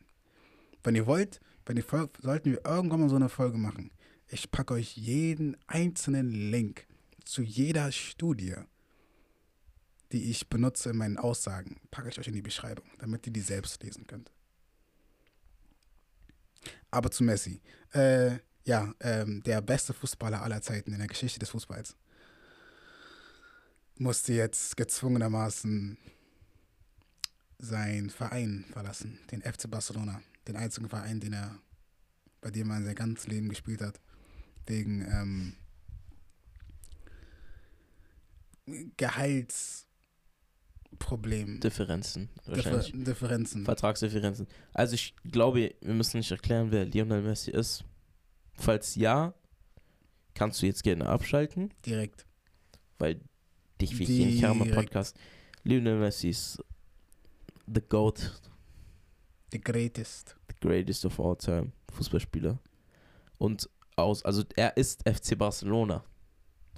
Wenn ihr wollt, wenn ihr folgt, sollten wir irgendwann mal so eine Folge machen. Ich packe euch jeden einzelnen Link zu jeder Studie, die ich benutze in meinen Aussagen, packe ich euch in die Beschreibung, damit ihr die selbst lesen könnt. Aber zu Messi. Äh, ja, ähm, der beste Fußballer aller Zeiten in der Geschichte des Fußballs musste jetzt gezwungenermaßen seinen Verein verlassen, den FC Barcelona, den einzigen Verein, den er, bei dem er sein ganzes Leben gespielt hat, wegen ähm, Gehaltsproblemen, Differenzen Differ. Differenzen. Vertragsdifferenzen. Also ich glaube, wir müssen nicht erklären, wer Lionel Messi ist. Falls ja, kannst du jetzt gerne abschalten, Direkt. weil dich will ich hier nicht haben im. Podcast. Lionel Messi ist the GOAT, The greatest. the greatest of all time Fußballspieler. Und aus, also er ist FC Barcelona.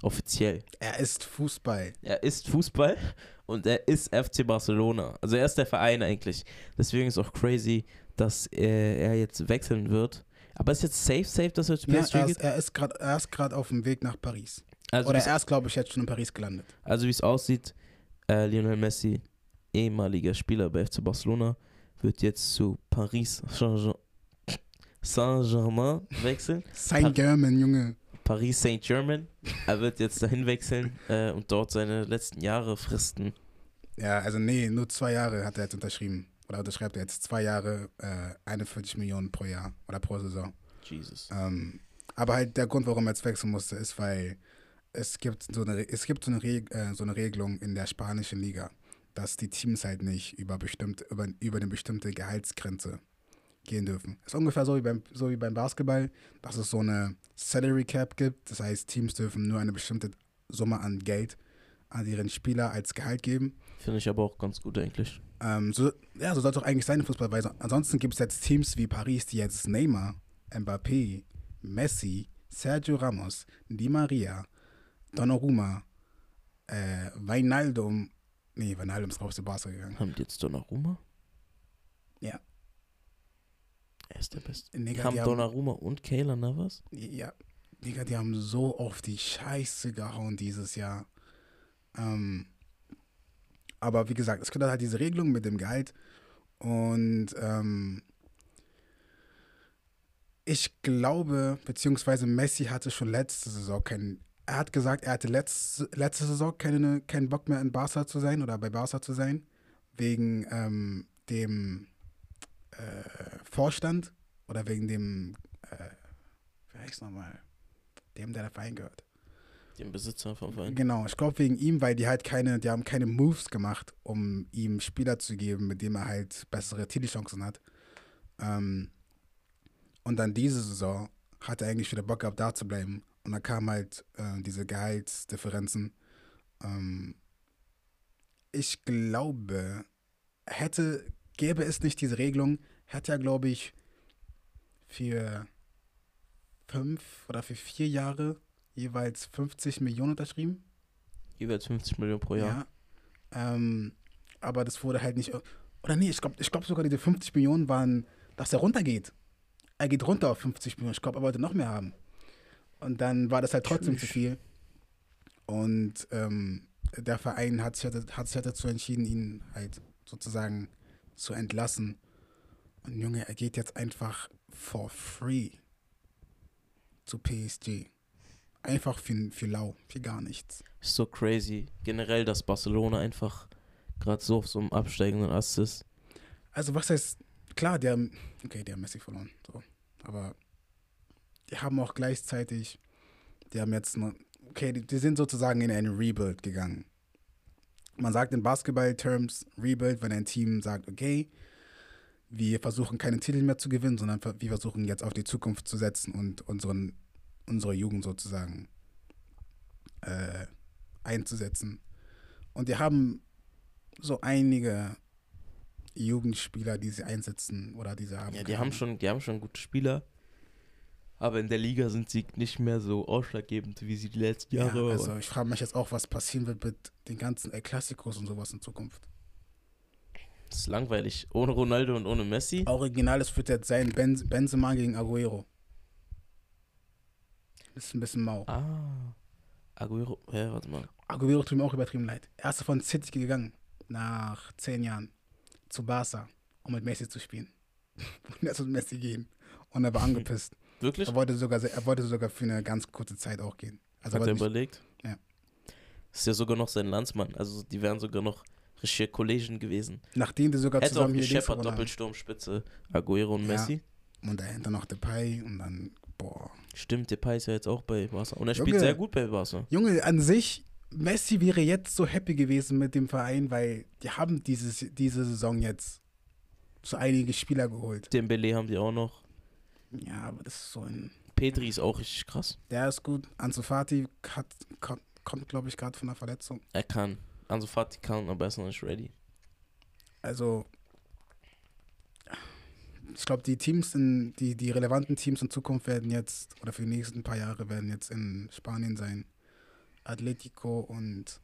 Offiziell. Er ist Fußball. Er ist Fußball und er ist FC Barcelona. Also er ist der Verein eigentlich. Deswegen ist auch crazy, dass er, er jetzt wechseln wird. Aber ist jetzt safe, safe, dass er zu Ja, PSG er, ist, geht? er ist gerade er auf dem Weg nach Paris. Also Oder er ist, glaube ich, jetzt schon in Paris gelandet. also wie es aussieht, äh, Lionel Messi, ehemaliger Spieler bei FC Barcelona, wird jetzt zu Paris Saint- Saint-Germain wechseln. Sein German, Junge. Paris Saint-Germain. Er wird jetzt dahin wechseln äh, und dort seine letzten Jahre fristen. Ja, also nee, nur zwei Jahre hat er jetzt unterschrieben. Oder unterschreibt er jetzt zwei Jahre, äh, 41 Millionen pro Jahr oder pro Saison. Jesus. Ähm, aber halt der Grund, warum er jetzt wechseln musste, ist, weil es gibt so eine, es gibt so eine, Reg äh, so eine Regelung in der spanischen Liga, dass die Teams halt nicht über, bestimmt, über, über eine bestimmte Gehaltsgrenze gehen dürfen. Ist ungefähr so wie beim, so wie beim Basketball, dass es so eine Salary Cap gibt. Das heißt, Teams dürfen nur eine bestimmte Summe an Geld an ihren Spieler als Gehalt geben. Finde ich aber auch ganz gut eigentlich. Ähm, so, ja, so soll es auch eigentlich sein im Fußball, weil so, ansonsten gibt es jetzt Teams wie Paris, die jetzt Neymar, Mbappé, Messi, Sergio Ramos, Di Maria, Donnarumma, äh, Wijnaldum, nee, Wijnaldum ist raus zu Barca gegangen. Haben die jetzt Donnarumma? Ja. Er ist der Beste. Digga, Die haben Donnarumma und Kayla Navas? Ja, Digga, die haben so auf die Scheiße gehauen dieses Jahr. Ähm, aber wie gesagt, es gibt halt diese Regelung mit dem Gehalt und ähm, ich glaube, beziehungsweise Messi hatte schon letzte Saison keinen. Er hat gesagt, er hatte letzte, letzte Saison keine, keinen Bock mehr in Barca zu sein oder bei Barca zu sein, wegen ähm, dem äh, Vorstand oder wegen dem, äh, wie heißt nochmal, dem, der der Verein gehört. Dem Besitzer vom Verein. Genau, ich glaube wegen ihm, weil die halt keine, die haben keine Moves gemacht, um ihm Spieler zu geben, mit dem er halt bessere Titelchancen hat. Ähm, und dann diese Saison hat er eigentlich wieder Bock gehabt, da zu bleiben. Und dann kamen halt äh, diese Gehaltsdifferenzen. Ähm, ich glaube, hätte, gäbe es nicht diese Regelung, hätte er, glaube ich, für fünf oder für vier Jahre jeweils 50 Millionen unterschrieben. Jeweils 50 Millionen pro Jahr. Ja. Ähm, aber das wurde halt nicht. Oder nee, ich glaube ich glaub sogar diese 50 Millionen waren, dass er runtergeht. Er geht runter auf 50 Millionen. Ich glaube, er wollte noch mehr haben. Und dann war das halt trotzdem zu viel. Und ähm, der Verein hat sich, hat sich halt dazu entschieden, ihn halt sozusagen zu entlassen. Und Junge, er geht jetzt einfach for free zu PSG. Einfach für, für lau, für gar nichts. Ist so crazy. Generell, dass Barcelona einfach gerade so auf so einem absteigenden Ast ist. Also was heißt, klar, der, okay, der haben Messi verloren, so. aber die haben auch gleichzeitig, die haben jetzt, noch, okay, die, die sind sozusagen in einen Rebuild gegangen. Man sagt in Basketball-Terms Rebuild, wenn ein Team sagt, okay, wir versuchen keine Titel mehr zu gewinnen, sondern wir versuchen jetzt auf die Zukunft zu setzen und unseren, unsere Jugend sozusagen äh, einzusetzen. Und die haben so einige Jugendspieler, die sie einsetzen oder die sie haben. Ja, die haben schon, die haben schon gute Spieler. Aber in der Liga sind sie nicht mehr so ausschlaggebend, wie sie die letzten Jahre waren. Ja, also ich frage mich jetzt auch, was passieren wird mit den ganzen El Clasicos und sowas in Zukunft. Das ist langweilig. Ohne Ronaldo und ohne Messi. Original, es wird jetzt sein ben Benzema gegen Aguero. Das ist ein bisschen mau. Ah. Aguero, hä, warte mal. Aguero tut mir auch übertrieben leid. Er ist von City gegangen, nach zehn Jahren, zu Barca, um mit Messi zu spielen. und er ist mit Messi gehen. Und er war angepisst. Wirklich? Er wollte, sogar, er wollte sogar für eine ganz kurze Zeit auch gehen. Also Hat er überlegt? Ja. ist ja sogar noch sein Landsmann. Also die wären sogar noch richtige Kollegen gewesen. Nachdem die sogar Hätte zusammen auch Shepard Doppelsturmspitze, Aguero und Messi. Ja. Und dahinter noch Depay und dann, boah. Stimmt, Depay ist ja jetzt auch bei Barca. Und er Junge, spielt sehr gut bei Barca. Junge, an sich, Messi wäre jetzt so happy gewesen mit dem Verein, weil die haben dieses, diese Saison jetzt so einige Spieler geholt. Den Belay haben die auch noch. Ja, aber das ist so ein. Petri ist auch richtig krass. Der ist gut. Ansu Fati hat, kommt, kommt glaube ich, gerade von einer Verletzung. Er kann. Ansu Fati kann, aber er ist noch nicht ready. Also, ich glaube, die Teams, in, die, die relevanten Teams in Zukunft werden jetzt, oder für die nächsten paar Jahre werden jetzt in Spanien sein. Atletico und,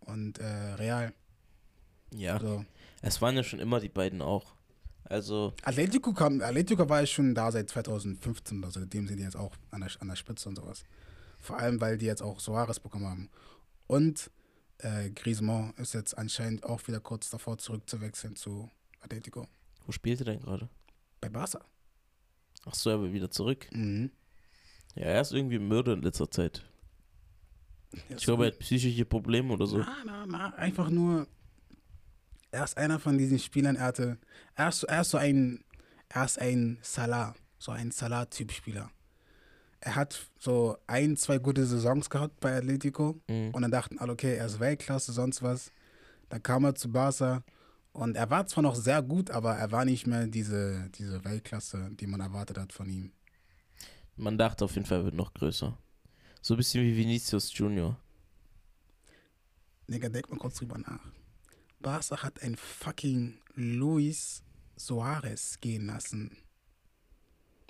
und äh, Real. Ja. Also, es waren ja schon immer die beiden auch. Also. Atletico, kam, Atletico war ja schon da seit 2015, also seitdem sind die jetzt auch an der, an der Spitze und sowas. Vor allem, weil die jetzt auch Soares bekommen haben. Und äh, Griezmann ist jetzt anscheinend auch wieder kurz davor zurückzuwechseln zu Atletico. Wo spielt er denn gerade? Bei Barca. Ach so, aber wieder zurück. Mhm. Ja, er ist irgendwie müde in letzter Zeit. Ich glaube, er hat psychische Probleme oder so. Na, na, na, einfach nur, er ist einer von diesen Spielern, er hatte, er ist, er ist so ein, er ist ein Salah, so ein Salah-Typ-Spieler. Er hat so ein, zwei gute Saisons gehabt bei Atletico mhm. und dann dachten alle, okay, er ist Weltklasse, sonst was. Dann kam er zu Barca und er war zwar noch sehr gut, aber er war nicht mehr diese, diese Weltklasse, die man erwartet hat von ihm. Man dachte auf jeden Fall, er wird noch größer. So ein bisschen wie Vinicius Junior. Digga, denk mal kurz drüber nach. Barca hat ein fucking Luis Suarez gehen lassen.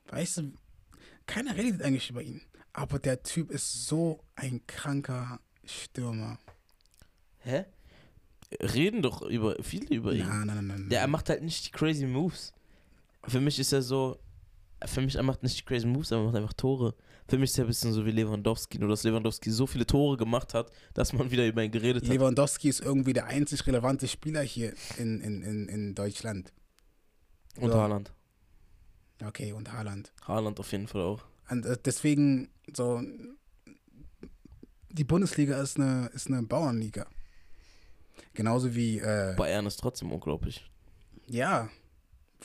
Weißt du, keiner redet eigentlich über ihn. Aber der Typ ist so ein kranker Stürmer. Hä? Reden doch über viele über ihn. Nein, nein, nein. Der macht halt nicht die crazy Moves. Für mich ist er so, für mich er macht nicht die crazy Moves, aber er macht einfach Tore. Für mich ist er ein bisschen so wie Lewandowski, nur dass Lewandowski so viele Tore gemacht hat, dass man wieder über ihn geredet hat. Lewandowski ist irgendwie der einzig relevante Spieler hier in, in, in, in Deutschland. Und so. Haaland. Okay, und Haaland. Haaland auf jeden Fall auch. Und äh, deswegen, so, die Bundesliga ist eine, ist eine Bauernliga. Genauso wie. Äh, Bayern ist trotzdem unglaublich. Ja,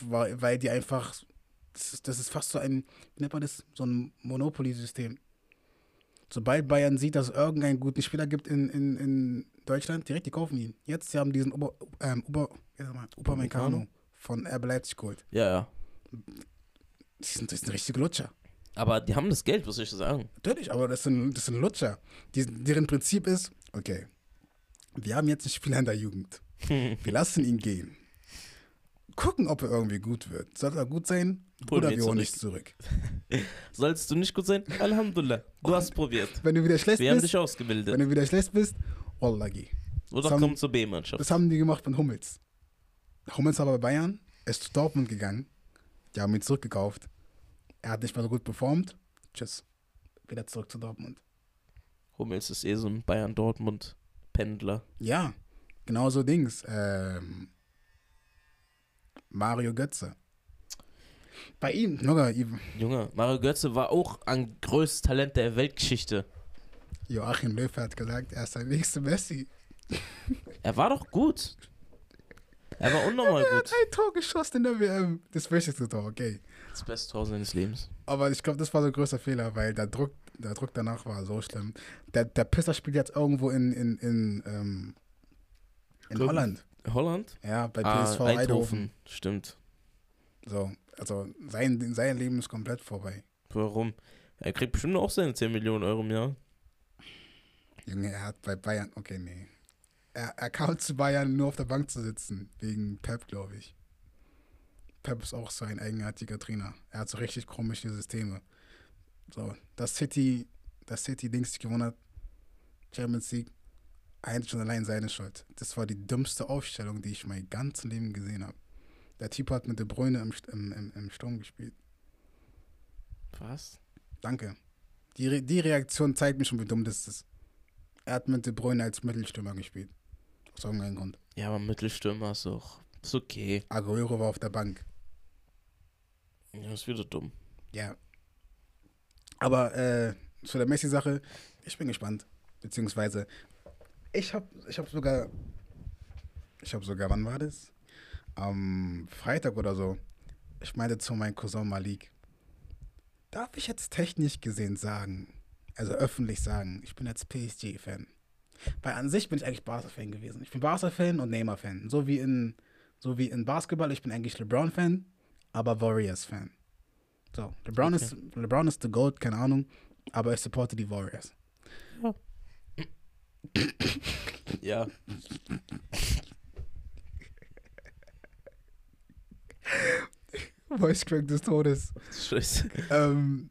weil, weil die einfach das ist, das ist fast so ein, wie nennt man das, so ein Monopoly-System. Sobald Bayern sieht, dass es irgendeinen guten Spieler gibt in, in, in Deutschland, direkt, die kaufen ihn. Jetzt, sie haben diesen Ober, ähm, Ober, Upamecano von RB Leipzig geholt. Ja, ja. Das sind, das sind richtige Lutscher. Aber die haben das Geld, was soll ich sagen? Natürlich, aber das sind, das sind Lutscher. Die, deren Prinzip ist, okay, wir haben jetzt einen Spieler in der Jugend. Wir lassen ihn gehen. Gucken, ob er irgendwie gut wird. Sollte er gut sein, Holen oder wir wir holen zurück. dich zurück. Sollst du nicht gut sein? Alhamdulillah. Du hast probiert. Wenn du wieder schlecht Wir haben bist, dich ausgebildet. wenn du wieder schlecht bist, Wallahi. Oder komm zur B-Mannschaft. Das haben die gemacht von Hummels. Hummels war bei Bayern, ist zu Dortmund gegangen. Die haben ihn zurückgekauft. Er hat nicht mal so gut performt. Tschüss. Wieder zurück zu Dortmund. Hummels ist eh so ein Bayern-Dortmund-Pendler. Ja, genauso Dings. Ähm, Mario Götze. Bei ihm, Junge, Junge, Mario Götze war auch ein größtes Talent der Weltgeschichte. Joachim Löw hat gesagt, er ist der nächste Messi. Er war doch gut. Er war unnormal Er hat gut. ein Tor geschossen in der WM. Das wichtigste Tor, okay. Das beste Tor seines Lebens. Aber ich glaube, das war so ein größer Fehler, weil der Druck, der Druck danach war so schlimm. Der, der Pisser spielt jetzt irgendwo in, in, in, ähm, in. Holland. Holland? Ja, bei Ah, PSV Eindhoven. Eindhoven. Stimmt. So, also sein, sein Leben ist komplett vorbei. Warum? Er kriegt bestimmt auch seine 10 Millionen Euro im Jahr. Junge, er hat bei Bayern, okay, nee. Er, er kam zu Bayern nur auf der Bank zu sitzen, wegen Pep, glaube ich. Pep ist auch so ein eigenartiger Trainer. Er hat so richtig komische Systeme. So, das City, das City-Dings gewonnen hat, Champions League, eigentlich schon allein seine Schuld. Das war die dümmste Aufstellung, die ich mein ganzes Leben gesehen habe. Der Typ hat mit De Bruyne im, im, im, im Sturm gespielt. Was? Danke. Die, Re die Reaktion zeigt mir schon, wie dumm das ist. Er hat mit De Bruyne als Mittelstürmer gespielt. Aus irgendeinem Grund. Ja, aber Mittelstürmer ist auch. Ist okay. Aguero war auf der Bank. Ja, ist wieder dumm. Ja. Aber äh, zu der Messi-Sache, ich bin gespannt. Beziehungsweise, ich habe ich hab sogar, ich habe sogar, wann war das? Am Freitag oder so. Ich meinte zu meinem Cousin Malik, darf ich jetzt technisch gesehen sagen, also öffentlich sagen, ich bin jetzt PSG-Fan. Weil an sich bin ich eigentlich Barca-Fan gewesen. Ich bin Barca-Fan und Neymar-Fan. So wie in, so wie in Basketball, ich bin eigentlich LeBron-Fan, aber Warriors-Fan. So, LeBron, Okay. ist, LeBron ist the GOAT, keine Ahnung, aber ich supporte die Warriors. Ja. Voice Crack des Todes. Scheiße. ähm,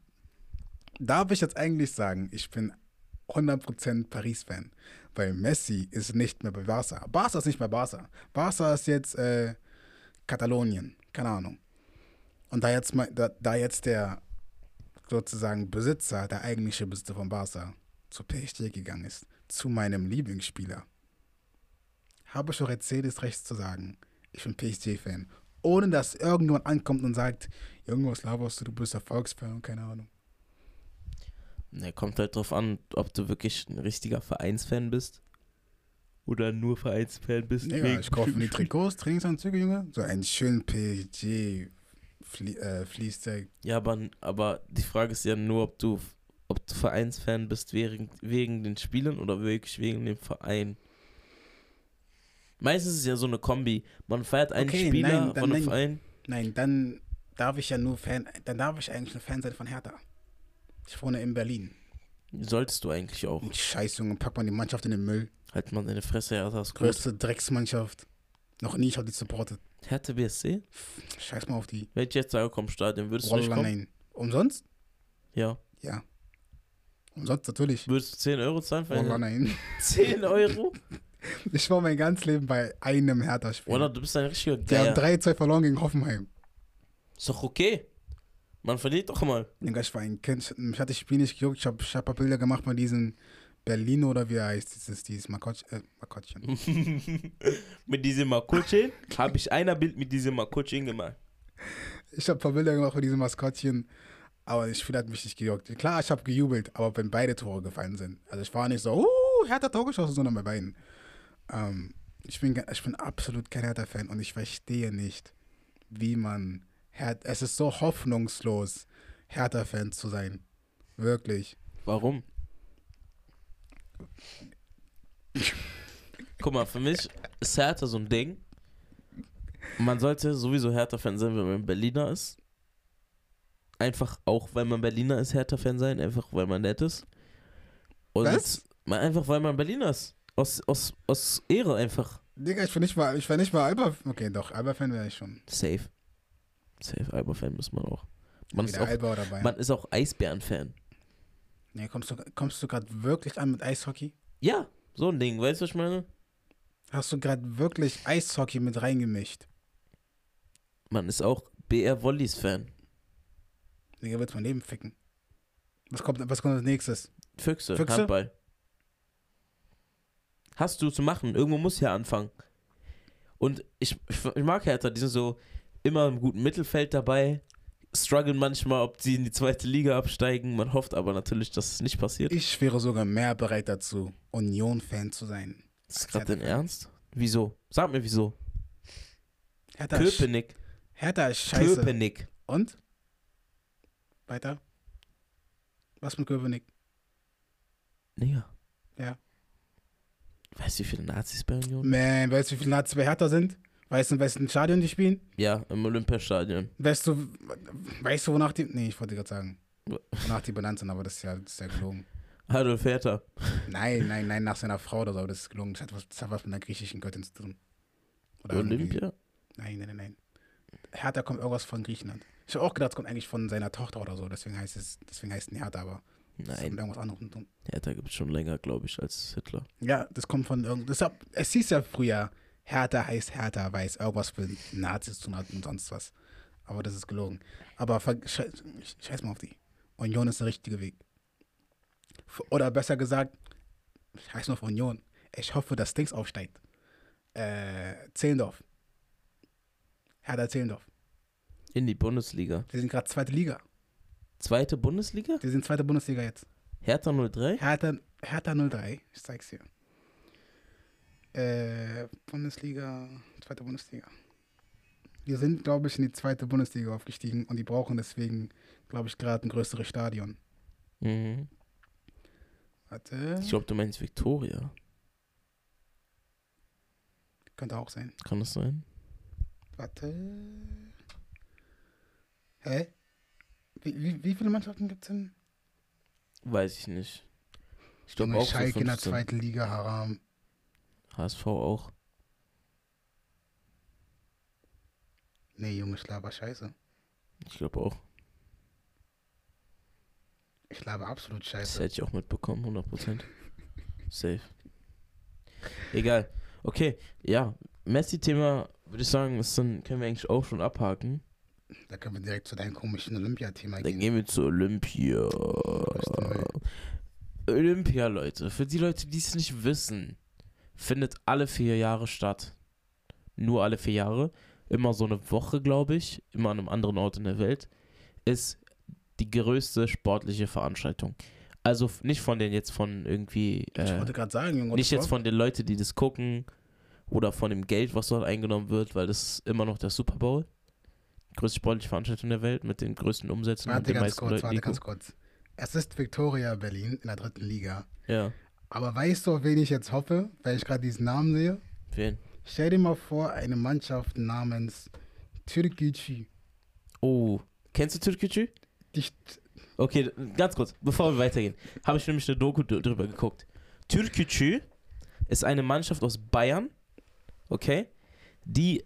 darf ich jetzt eigentlich sagen, ich bin 100% Paris-Fan, weil Messi ist nicht mehr bei Barca. Barca ist nicht mehr Barca. Barca ist jetzt äh, Katalonien, keine Ahnung. Und da jetzt, da, da jetzt der sozusagen Besitzer, der eigentliche Besitzer von Barca, zu PSG gegangen ist, zu meinem Lieblingsspieler, habe ich auch erzählt, es recht zu sagen, ich bin PSG-Fan. Ohne dass irgendjemand ankommt und sagt, Junge, was laberst du, du bist Erfolgsfan und keine Ahnung. Ne, kommt halt drauf an, ob du wirklich ein richtiger Vereinsfan bist. Oder nur Vereinsfan bist. Ja, ich kaufe mir die Trikots, Trainingsanzüge, Junge. So einen schönen PSG Flie äh, Fließteig. Ja, aber, aber die Frage ist ja nur, ob du, ob du Vereinsfan bist wegen, wegen den Spielern oder wirklich wegen dem Verein. Meistens ist es ja so eine Kombi. Man feiert einen Okay, Spieler nein, dann von einem nein. Verein. Nein, dann darf ich ja nur Fan, dann darf ich eigentlich nur Fan sein von Hertha. Ich wohne in Berlin. Solltest du eigentlich auch. Und Scheiß, Junge, pack mal die Mannschaft in den Müll. Halt mal deine Fresse, das ist gut. Größte Drecksmannschaft. Noch nie, ich habe die supportet. Hertha BSC? Scheiß mal auf die. Wenn ich jetzt sage, komm, Stadion, würdest du nicht kommen? nein. Umsonst? Ja. Ja. Umsonst natürlich. Würdest du 10 Euro zahlen für eine? nein. 10 Euro? Ich war mein ganzes Leben bei einem Hertha-Spiel. Oder du bist ein richtiger Die haben Geier. 3-2 verloren gegen Hoffenheim. Ist doch okay. Man verliert doch mal. Ich war ein Kind, mich hat das Spiel nicht gejuckt. Ich habe ich hab ein paar Bilder gemacht mit diesem Berlin oder wie er heißt, dieses, dieses Makotsch, äh, Makottchen. mit diesem Makottchen habe ich einer Bild mit diesem Makottchen gemacht. Ich habe ein paar Bilder gemacht mit diesem Maskottchen, aber das Spiel hat mich nicht gejuckt. Klar, ich habe gejubelt, aber wenn beide Tore gefallen sind. Also ich war nicht so, uh, Hertha Tor geschossen, sondern bei beiden. Ähm, ich, bin, ich bin absolut kein Hertha-Fan und ich verstehe nicht, wie man, Her es ist so hoffnungslos, Hertha-Fan zu sein. Wirklich. Warum? Guck mal, für mich ist Hertha so ein Ding. Man sollte sowieso Hertha-Fan sein, wenn man Berliner ist. Einfach auch, weil man Berliner ist, Hertha-Fan sein. Einfach, weil man nett ist. Und Was? mal einfach, weil man Berliner ist. Aus, aus, aus Ehre einfach. Digga, ich bin nicht mal, ich war nicht mal Alba. Okay, doch, Alba-Fan wäre ich schon. Safe. Safe, Alba-Fan muss man auch. Man ist auch, Alba oder Bayern. man ist auch Eisbären-Fan. Nee, kommst du, kommst du gerade wirklich an mit Eishockey? Ja, so ein Ding, weißt du, was ich meine? Hast du gerade wirklich Eishockey mit reingemischt? Man ist auch BR-Wollies-Fan. Digga, willst mein Leben ficken. Was kommt, was kommt als nächstes? Füchse, Füchse? Handball. Hast du zu machen. Irgendwo muss ja anfangen. Und ich, ich, mag Hertha, die sind so immer im guten Mittelfeld dabei, strugglen manchmal, ob sie in die zweite Liga absteigen. Man hofft aber natürlich, dass es nicht passiert. Ich wäre sogar mehr bereit dazu, Union-Fan zu sein. Das ist gerade dein Ernst? Wieso? Sag mir wieso. Hertha ist, Köpenick. Hertha ist scheiße. Köpenick. Und? Weiter? Was mit Köpenick? Digga. Ja. Weißt du, wie viele Nazis bei Union? Man, weißt du, wie viele Nazis bei Hertha sind? Weißt du, in welchem Stadion die spielen? Ja, im Olympiastadion. Weißt du, weißt du, wonach die. Nee, ich wollte gerade sagen. Wonach die benannt sind, aber das ist ja, das ist ja gelogen. Adolf Hertha. Nein, nein, nein, nach seiner Frau oder so, aber das ist gelogen. Das hat was, das hat was mit einer griechischen Göttin zu tun. Oder irgendwie- Olympia? Nein, nein, nein, nein. Hertha kommt irgendwas von Griechenland. Ich habe auch gedacht, es kommt eigentlich von seiner Tochter oder so, deswegen heißt es, deswegen heißt es Hertha, aber es hat mit Nein, irgendwas anderem zu tun. Hertha gibt es schon länger, glaube ich, als Hitler. Ja, das kommt von irgend. Deshalb, es hieß ja früher, Hertha heißt Hertha, weil es irgendwas mit Nazis zu tun hat und sonst was. Aber das ist gelogen. Aber scheiß, scheiß mal auf die. Union ist der richtige Weg. Oder besser gesagt, ich heiße nur auf Union. Ich hoffe, dass Dings aufsteigt. Äh, Zehlendorf. Hertha Zehlendorf. In die Bundesliga. Die sind gerade zweite Liga. Zweite Bundesliga? Die sind zweite Bundesliga jetzt. Hertha 03? Hertha, Hertha 03, ich zeig's dir. Äh, Bundesliga, zweite Bundesliga. Die sind, glaube ich, in die zweite Bundesliga aufgestiegen und die brauchen deswegen, glaube ich, gerade ein größeres Stadion. Mhm. Warte, Ich glaube, du meinst Victoria. könnte auch sein. Kann das sein? Warte. Hä? Wie, wie, wie viele Mannschaften gibt's denn? Weiß ich nicht. Ich glaube auch so Schalke in der 15. zweiten Liga, Haram. HSV auch. Nee, Junge, ich laber scheiße. Ich glaube auch. Ich laber absolut Das scheiße. hätte ich auch mitbekommen, 100%. Safe. Egal. Okay, ja. Messi-Thema, würde ich sagen, ist dann können wir eigentlich auch schon abhaken. Da können wir direkt zu deinem komischen Olympia-Thema Dann gehen. gehen wir zu Olympia. Olympia, Leute. Für die Leute, die es nicht wissen, findet alle vier Jahre statt. Nur alle vier Jahre. Immer so eine Woche, glaube ich. Immer an einem anderen Ort in der Welt. Ist die größte sportliche Veranstaltung. Also nicht von den jetzt von irgendwie. Ich Äh, wollte gerade sagen, Junge. nicht jetzt von den Leuten, die das gucken. Oder von dem Geld, was dort eingenommen wird, weil das ist immer noch der Super Bowl. Größte sportliche Veranstaltung der Welt mit den größten Umsätzen und Warte den ganz meisten kurz, Leuten, warte ganz kurz. Es ist Victoria Berlin in der dritten Liga. Ja. Aber weißt du, auf wen ich jetzt hoffe, weil ich gerade diesen Namen sehe? Wen? Stell dir mal vor, eine Mannschaft namens Türkgücü. Oh. Kennst du Türkgücü? Okay, ganz kurz, bevor wir weitergehen, habe ich nämlich eine Doku drüber geguckt. Türkgücü ist eine Mannschaft aus Bayern, okay, die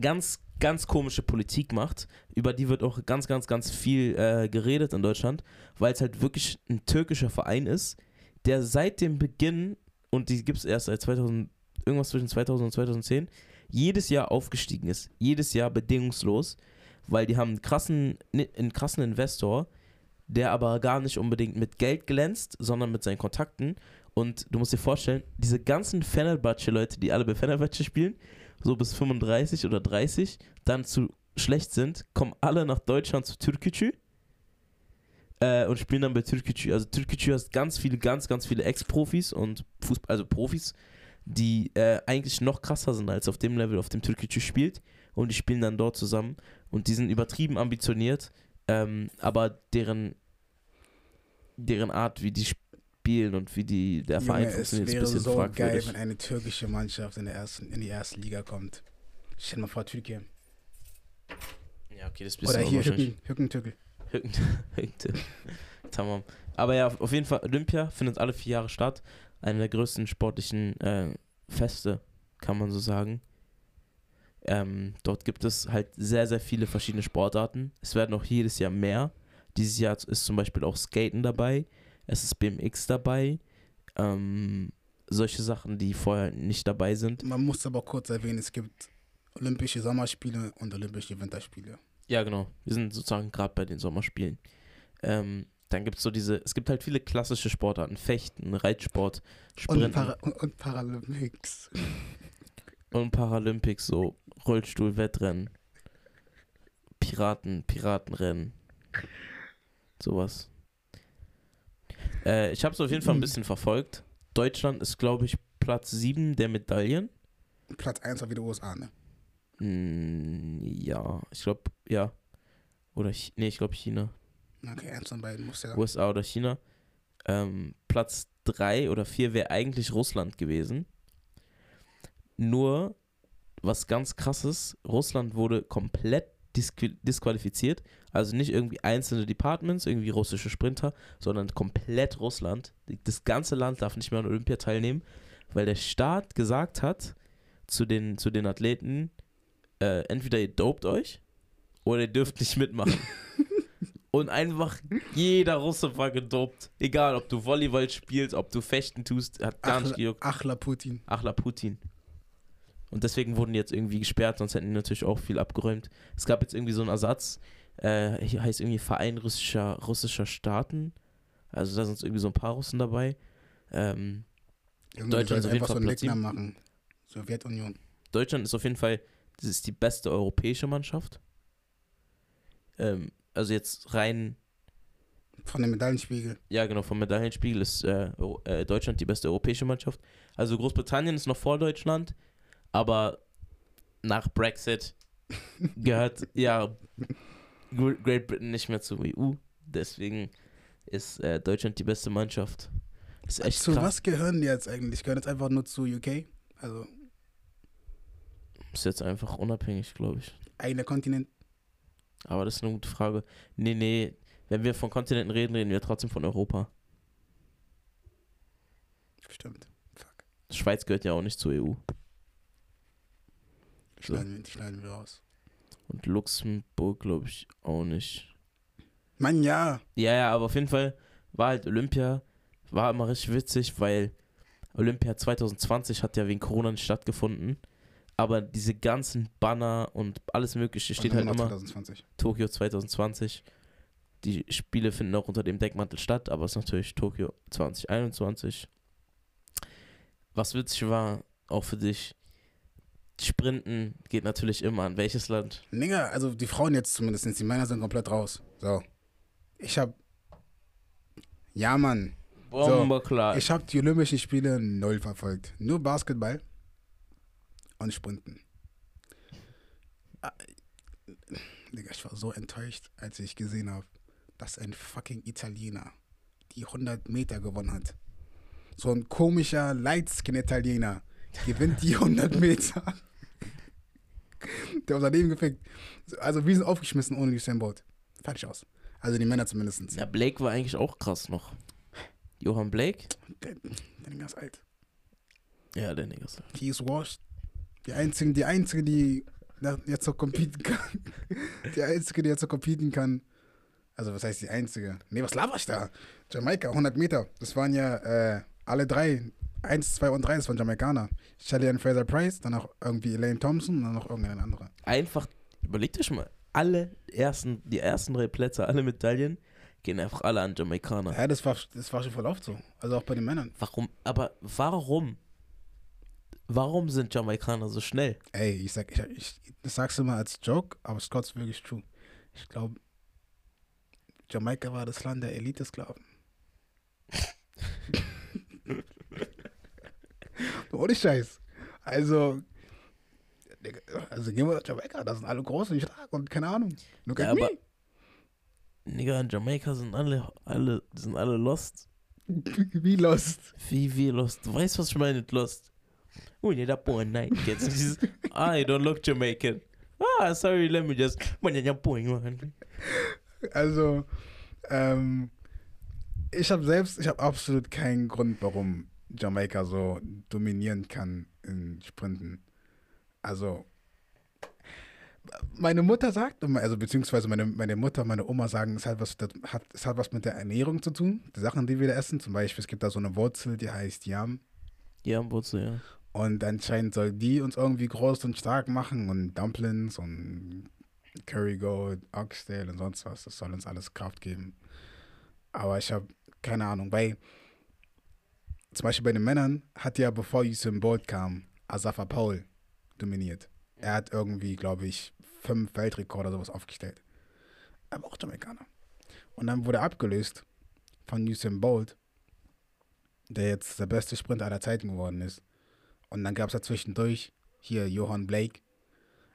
ganz, ganz komische Politik macht. Über die wird auch ganz, ganz, ganz viel äh, geredet in Deutschland, weil es halt wirklich ein türkischer Verein ist, der seit dem Beginn, und die gibt es erst seit 2000, irgendwas zwischen 2000 und 2010, jedes Jahr aufgestiegen ist. Jedes Jahr bedingungslos, weil die haben einen krassen, einen krassen Investor, der aber gar nicht unbedingt mit Geld glänzt, sondern mit seinen Kontakten. Und du musst dir vorstellen, diese ganzen Fenerbahce-Leute, die alle bei Fenerbahce spielen, so bis 35 oder 30, dann zu schlecht sind, kommen alle nach Deutschland zu Türkgücü äh, und spielen dann bei Türkgücü. Also Türkgücü hat ganz viele, ganz, ganz viele Ex-Profis und Fußball, also Profis, die äh, eigentlich noch krasser sind als auf dem Level, auf dem Türkgücü spielt. Und die spielen dann dort zusammen. Und die sind übertrieben ambitioniert. Ähm, aber deren, deren Art, wie die spielen und wie die, der Verein Junge, es funktioniert, ist ein wäre bisschen so geil, wenn eine türkische Mannschaft in, der ersten, in die erste Liga kommt. Stell mal vor, Türkei. Ja, okay, das ist ein bisschen Oder hier. Hücken, Hückentürkel. Hücken- Hücken- Tamam. Aber ja, auf jeden Fall, Olympia findet alle vier Jahre statt. Eine der größten sportlichen äh, Feste kann man so sagen. Ähm, dort gibt es halt sehr, sehr viele verschiedene Sportarten. Es werden auch jedes Jahr mehr. Dieses Jahr ist zum Beispiel auch Skaten dabei, es ist BMX dabei, ähm, solche Sachen, die vorher nicht dabei sind. Man muss aber kurz erwähnen, es gibt Olympische Sommerspiele und Olympische Winterspiele. Ja, genau. Wir sind sozusagen gerade bei den Sommerspielen. Ähm, dann gibt es so diese, es gibt halt viele klassische Sportarten, Fechten, Reitsport, Sprinten Und, Para und, und Paralympics. und Paralympics, so Rollstuhl-Wettrennen, Piraten, Piratenrennen, sowas. Äh, ich habe es auf jeden Fall ein bisschen verfolgt. Deutschland ist, glaube ich, Platz 7 der Medaillen. Platz 1 war wieder USA, ne? Hm, ja, ich glaube, ja. Oder, Ch nee, ich glaube China. Okay, eins von beiden muss ja. USA oder China. Ähm, Platz 3 oder 4 wäre eigentlich Russland gewesen. Nur, was ganz krass ist, Russland wurde komplett disqu disqualifiziert. Also nicht irgendwie einzelne Departments, irgendwie russische Sprinter, sondern komplett Russland. Das ganze Land darf nicht mehr an Olympia teilnehmen, weil der Staat gesagt hat zu den, zu den Athleten, äh, entweder ihr dopt euch oder ihr dürft nicht mitmachen. Und einfach jeder Russe war gedopt. Egal, ob du Volleyball spielst, ob du Fechten tust, hat gar nicht Achla, gejuckt. Achla Putin. Achla Putin. Und deswegen wurden die jetzt irgendwie gesperrt, sonst hätten die natürlich auch viel abgeräumt. Es gab jetzt irgendwie so einen Ersatz, äh, hier heißt irgendwie Verein russischer, russischer Staaten. Also da sind irgendwie so ein paar Russen dabei. Ähm, Deutschland ist auf jeden so Fall einen Platz machen. Sowjetunion. Deutschland ist auf jeden Fall, das ist die beste europäische Mannschaft. Ähm, also jetzt rein Von dem Medaillenspiegel. Ja, genau, vom Medaillenspiegel ist äh, äh, Deutschland die beste europäische Mannschaft. Also Großbritannien ist noch vor Deutschland, aber nach Brexit gehört ja Gr- Great Britain nicht mehr zur EU. Deswegen ist äh, Deutschland die beste Mannschaft. Ist echt zu krass. was gehören die jetzt eigentlich? Gehören jetzt einfach nur zu UK? Also Ist jetzt einfach unabhängig, glaube ich. eigener Kontinent? Aber das ist eine gute Frage. Nee, nee, wenn wir von Kontinenten reden, reden wir trotzdem von Europa. Stimmt. Fuck. Schweiz gehört ja auch nicht zur EU. So. Schneiden, wir, schneiden wir raus. Und Luxemburg, glaube ich, auch nicht. Mann, ja. Ja, ja, aber auf jeden Fall war halt Olympia, war immer richtig witzig, weil Olympia 2020 hat ja wegen Corona nicht stattgefunden. Aber diese ganzen Banner und alles Mögliche steht halt immer 2020. Tokio 2020. Die Spiele finden auch unter dem Deckmantel statt, aber es ist natürlich Tokio 2021. Was witzig war, auch für dich, Sprinten geht natürlich immer an welches Land? Nigga, also die Frauen jetzt zumindest, die Männer sind komplett raus. So. Ich hab. Ja, Mann. Klar. Ich habe die Olympischen Spiele null verfolgt. Nur Basketball und Sprinten. Ah, Digga, ich war so enttäuscht, als ich gesehen habe, dass ein fucking Italiener die 100 Meter gewonnen hat. So ein komischer Lightskin-Italiener gewinnt die 100 Meter. Der unser Leben gefickt. Also wir sind aufgeschmissen ohne Usain Bolt. Fertig aus. Also die Männer zumindest. Ja, Blake war eigentlich auch krass noch. Johann Blake? Der, der Ding ist alt. Ja, der Nigger ist He is washed. Die einzige, die einzige, die jetzt so competen kann. Die einzige, die jetzt so competen kann. Also, was heißt die einzige? Nee, was laber ich da? Jamaika, 100 Meter. Das waren ja äh, alle drei. Eins, zwei und drei, das waren Jamaikaner. Shelly and Fraser Price, dann auch irgendwie Elaine Thompson und dann noch irgendeine andere. Einfach, überlegt euch mal, alle ersten, die ersten drei Plätze, alle Medaillen, gehen einfach alle an Jamaikaner. Ja, das war, das war schon voll oft so. Also auch bei den Männern. Warum? Aber warum? Warum sind Jamaikaner so schnell? Ey, ich sag, ich, ich das sagst du mal als Joke, aber Scott's wirklich true. Ich glaube, Jamaika war das Land der Elite-Sklaven. Ohne Scheiß. Also, also gehen wir nach Jamaika, da sind alle groß und stark und keine Ahnung. Look Ja, at aber- me. Nigga, in Jamaika sind alle, alle, sind alle lost. Wie lost. Wie wir lost. Du weißt, was ich meine mit lost? Oh, nee, that boy night. Du dieses, I don't look Jamaican. Ah, sorry, let me just. Also, ähm, ich habe selbst, ich habe absolut keinen Grund, warum Jamaika so dominieren kann in Sprinten. Also, meine Mutter sagt, immer, also beziehungsweise meine, meine Mutter, meine Oma sagen, es hat, was, das hat, es hat was mit der Ernährung zu tun. Die Sachen, die wir da essen. Zum Beispiel, es gibt da so eine Wurzel, die heißt Yam. Ja, Wurzel, ja. Und anscheinend soll die uns irgendwie groß und stark machen und Dumplings und Curry Goat, Oxtail und sonst was. Das soll uns alles Kraft geben. Aber ich habe keine Ahnung, weil zum Beispiel bei den Männern hat ja, bevor Usain Bolt kam, Asafa Paul dominiert. Er hat irgendwie, glaube ich, fünf Weltrekorde oder sowas aufgestellt. Aber auch Jamaikaner. Und dann wurde er abgelöst von Usain Bolt, der jetzt der beste Sprinter aller Zeiten geworden ist. Und dann gab es da zwischendurch hier Johann Blake.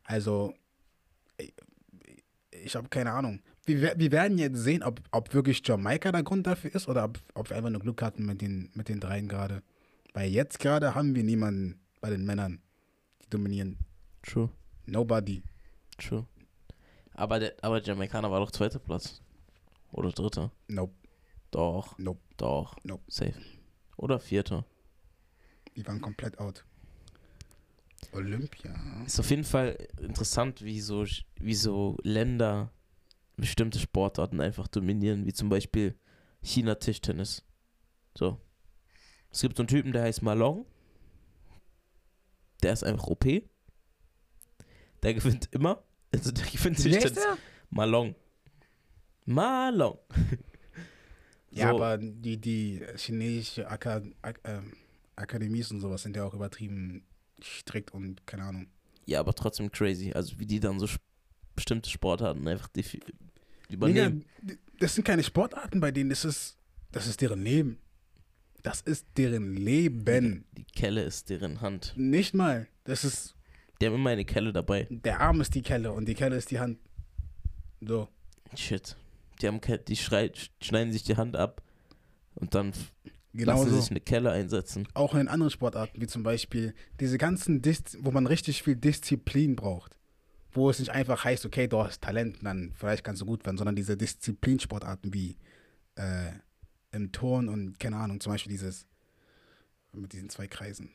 Also, ich, ich habe keine Ahnung. Wir, wir werden jetzt sehen, ob, ob wirklich Jamaika der Grund dafür ist oder ob, ob wir einfach nur Glück hatten mit den, mit den dreien gerade. Weil jetzt gerade haben wir niemanden bei den Männern, die dominieren. True, Nobody. true. Aber der, aber Jamaikaner war doch zweiter Platz. Oder dritter. Nope. Doch, Nope. doch. Nope. Safe. Oder vierter. Die waren komplett out. Olympia. Ist auf jeden Fall interessant, wie so, wie so Länder bestimmte Sportarten einfach dominieren, wie zum Beispiel China Tischtennis. So. Es gibt so einen Typen, der heißt Malong. Der ist einfach OP. Der gewinnt immer. Also der gewinnt Tischtennis. Malong. Malong. Ja, So. aber die, die chinesische Aka Ak ähm, Akademies und sowas sind ja auch übertrieben strikt und keine Ahnung. Ja, aber trotzdem crazy. Also wie die dann so bestimmte Sportarten einfach übernehmen. das sind keine Sportarten bei denen, das ist, das ist deren Leben. Das ist deren Leben. Die Kelle ist deren Hand. Nicht mal. Das ist, Die haben immer eine Kelle dabei. der Arm ist die Kelle und die Kelle ist die Hand. So. Shit. Die, haben die schneiden sich die Hand ab und dann Genau lassen so. sich eine Kelle einsetzen. Auch in anderen Sportarten, wie zum Beispiel diese ganzen, Dis wo man richtig viel Disziplin braucht. Wo es nicht einfach heißt, okay, du hast Talent, dann vielleicht kannst du gut werden, sondern diese Disziplinsportarten wie äh, im Turn und keine Ahnung, zum Beispiel dieses mit diesen zwei Kreisen.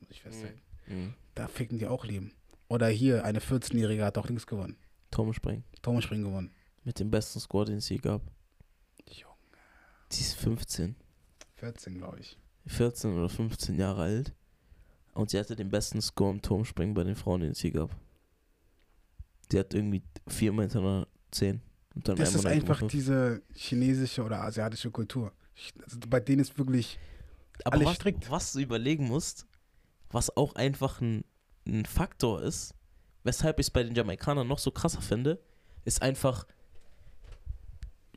Muss ich festhalten. Mhm. Da ficken die auch Leben. Oder hier, eine 14-Jährige hat auch links gewonnen. Turmspringen. Turmspringen gewonnen. Mit dem besten Score, den es je gab. Junge. Die ist 15, 14, glaube ich. 14 oder 15 Jahre alt. Und sie hatte den besten Score im Turmspringen bei den Frauen, den es je gab. Die hat irgendwie 4 Meter 10. Und dann Das ist einfach 9,5. diese chinesische oder asiatische Kultur. Also bei denen ist wirklich Aber alle was, strikt. was du überlegen musst, was auch einfach ein, ein Faktor ist, weshalb ich es bei den Jamaikanern noch so krasser finde, ist einfach,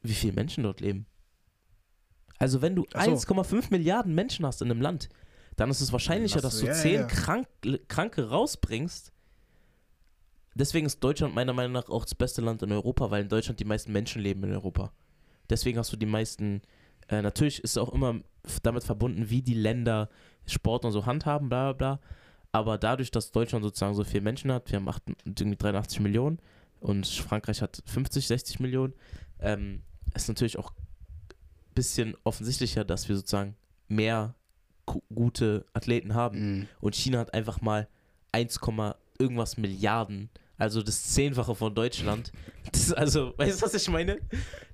wie viele Menschen dort leben. Also wenn du so. 1,5 Milliarden Menschen hast in einem Land, dann ist es wahrscheinlicher, dass du- ja, 10 ja. Krank, Kranke rausbringst. Deswegen ist Deutschland meiner Meinung nach auch das beste Land in Europa, weil in Deutschland die meisten Menschen leben in Europa. Deswegen hast du die meisten, äh, natürlich ist es auch immer damit verbunden, wie die Länder Sport und so handhaben, bla bla bla. Aber dadurch, dass Deutschland sozusagen so viele Menschen hat, wir haben acht- irgendwie 83 Millionen und Frankreich hat 50, 60 Millionen, ähm, ist natürlich auch ein bisschen offensichtlicher, dass wir sozusagen mehr gu- gute Athleten haben. Mhm. Und China hat einfach mal 1, irgendwas Milliarden. Also das Zehnfache von Deutschland. Das also, weißt du, was ich meine?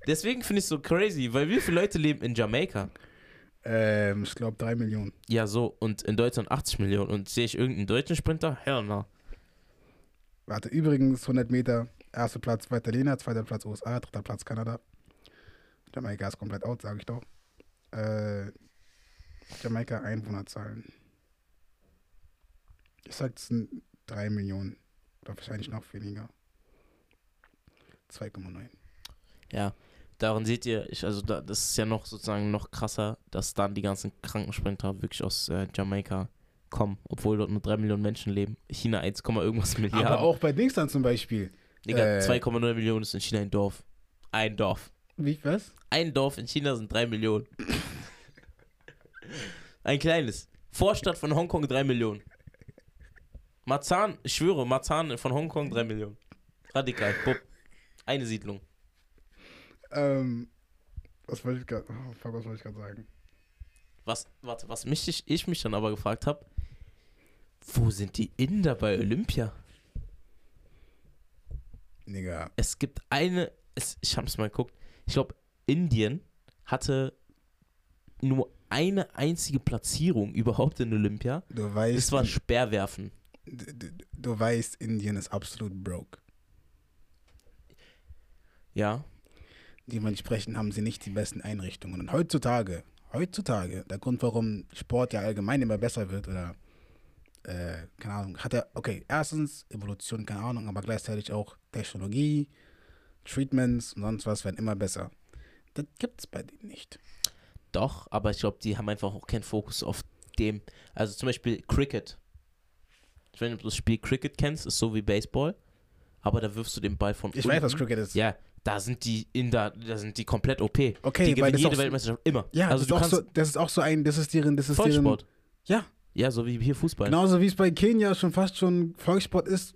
Deswegen finde ich es so crazy, weil wie viele Leute leben in Jamaika? Ähm, ich glaube 3 Millionen. Ja, so. Und in Deutschland 80 Millionen. Und sehe ich irgendeinen deutschen Sprinter? Hell no. Warte, übrigens 100 Meter, erster Platz Italiener, zweiter Platz USA, dritter Platz Kanada. Jamaika ist komplett out, sage ich doch. Äh, Jamaika Einwohnerzahlen. Ich sag, es sind 3 Millionen. Oder wahrscheinlich noch weniger. 2,9. Ja, daran seht ihr, ich, also da, das ist ja noch sozusagen noch krasser, dass dann die ganzen Krankensprinter wirklich aus äh, Jamaika kommen, obwohl dort nur 3 Millionen Menschen leben. China 1, irgendwas Milliarden. Aber auch bei Dings dann zum Beispiel. Digga, äh, 2,9 Millionen ist in China ein Dorf. Ein Dorf. Wie, was? Ein Dorf in China sind 3 Millionen. Ein kleines. Vorstadt von Hongkong 3 Millionen. Marzahn, ich schwöre, Marzahn von Hongkong 3 Millionen. Radikal, Bub. Eine Siedlung. Ähm, was wollte ich gerade, oh, fuck, was wollte ich gerade sagen? Was, warte, was mich, ich, ich mich dann aber gefragt habe, Wo sind die Inder bei Olympia? Nigga. Es gibt eine, es, ich hab's mal geguckt, ich glaube, Indien hatte nur eine einzige Platzierung überhaupt in Olympia. Du weißt, Das war Speerwerfen. Du, du, weißt, Indien ist absolut broke. Ja, Dementsprechend haben sie nicht die besten Einrichtungen. Und heutzutage, heutzutage, der Grund, warum Sport ja allgemein immer besser wird oder, äh, keine Ahnung, hat er, okay, erstens Evolution, keine Ahnung, aber gleichzeitig auch Technologie, Treatments und sonst was werden immer besser. Das gibt's bei denen nicht. doch, aber ich glaube, die haben einfach auch keinen Fokus auf dem. Also zum Beispiel Cricket. Ich weiß nicht, ob du das Spiel Cricket kennst, ist so wie Baseball, aber da wirfst du den Ball von Ich unten. weiß, was Cricket ist. Ja, da sind die Inder, da sind die komplett OP. Okay, die weil gewinnen das jede auch Weltmeisterschaft immer. Ja, also das, du ist auch kannst so, das ist auch so ein, das ist deren, das ist deren, Volkssport. ja, Ja, so wie hier Fußball. genauso wie es bei Kenia schon fast schon Volkssport ist,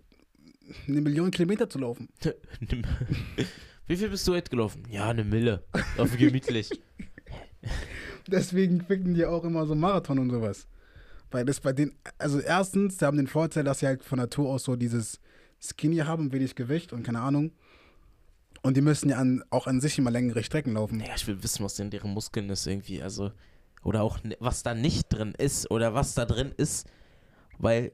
eine Million Kilometer zu laufen. Wie viel bist du heute gelaufen? Ja, eine Mille. Auf gemütlich. Deswegen ficken die auch immer so Marathon und sowas. Weil das bei denen, also erstens, sie haben den Vorteil, dass sie halt von Natur aus so dieses Skinny haben, wenig Gewicht und keine Ahnung. Und die müssen ja an, auch an sich immer längere Strecken laufen. Naja, ich will wissen, was in deren Muskeln ist irgendwie. Also, oder auch ne- was da nicht drin ist oder was da drin ist. Weil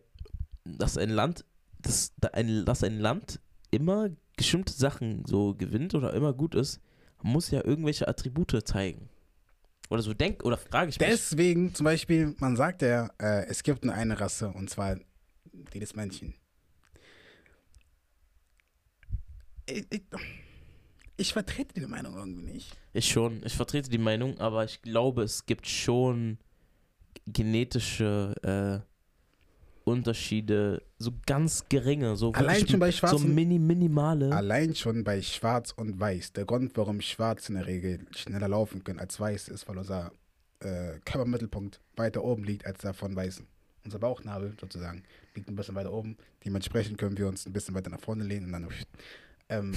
dass ein Land, das, da ein, dass ein Land immer bestimmte Sachen so gewinnt oder immer gut ist, muss ja irgendwelche Attribute zeigen. Oder so denk, oder frage ich mich. Deswegen, zum Beispiel, man sagt ja, äh, es gibt nur eine Rasse und zwar die des Männchen. Ich, ich, ich vertrete die Meinung irgendwie nicht. Ich schon. Ich vertrete die Meinung, aber ich glaube, es gibt schon genetische äh, Unterschiede, so ganz geringe, so Allein schon bei so Schwarzen. mini minimale. Allein schon bei Schwarz und Weiß. Der Grund, warum Schwarz in der Regel schneller laufen können als Weiß, ist, weil unser äh, Körpermittelpunkt weiter oben liegt als der von Weißen. Unser Bauchnabel sozusagen liegt ein bisschen weiter oben. Dementsprechend können wir uns ein bisschen weiter nach vorne lehnen und dann. Ähm,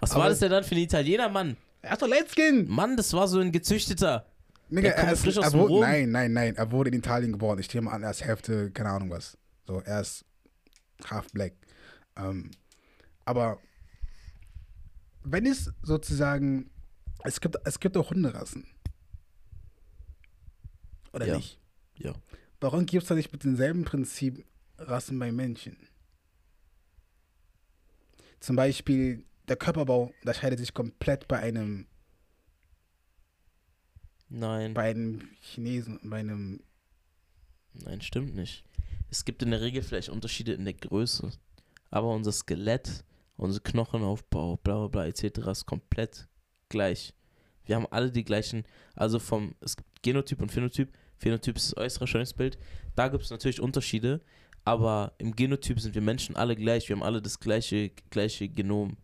Was war das denn dann für ein Italiener, Mann? er ist doch Light Skin! Mann, das war so ein gezüchteter. Nigga, er ist, frisch aus dem wurde. Nein, nein, nein. Er wurde in Italien geboren. Ich nehme an, er ist Hälfte, keine Ahnung was. So, er ist half black. Ähm, aber wenn es sozusagen, es gibt, es gibt auch Hunderassen. Oder Ja. nicht? Ja. Warum gibt es da nicht mit demselben Prinzip Rassen bei Menschen? Zum Beispiel, der Körperbau unterscheidet sich komplett bei einem Nein, bei einem Chinesen und bei einem. nein, stimmt nicht. Es gibt in der Regel vielleicht Unterschiede in der Größe, aber unser Skelett, unser Knochenaufbau, bla bla bla etc. ist komplett gleich. Wir haben alle die gleichen, also vom es gibt Genotyp und Phänotyp. Phänotyp ist das äußere Erscheinungsbild. Da gibt es natürlich Unterschiede, aber im Genotyp sind wir Menschen alle gleich. Wir haben alle das gleiche, gleiche Genom.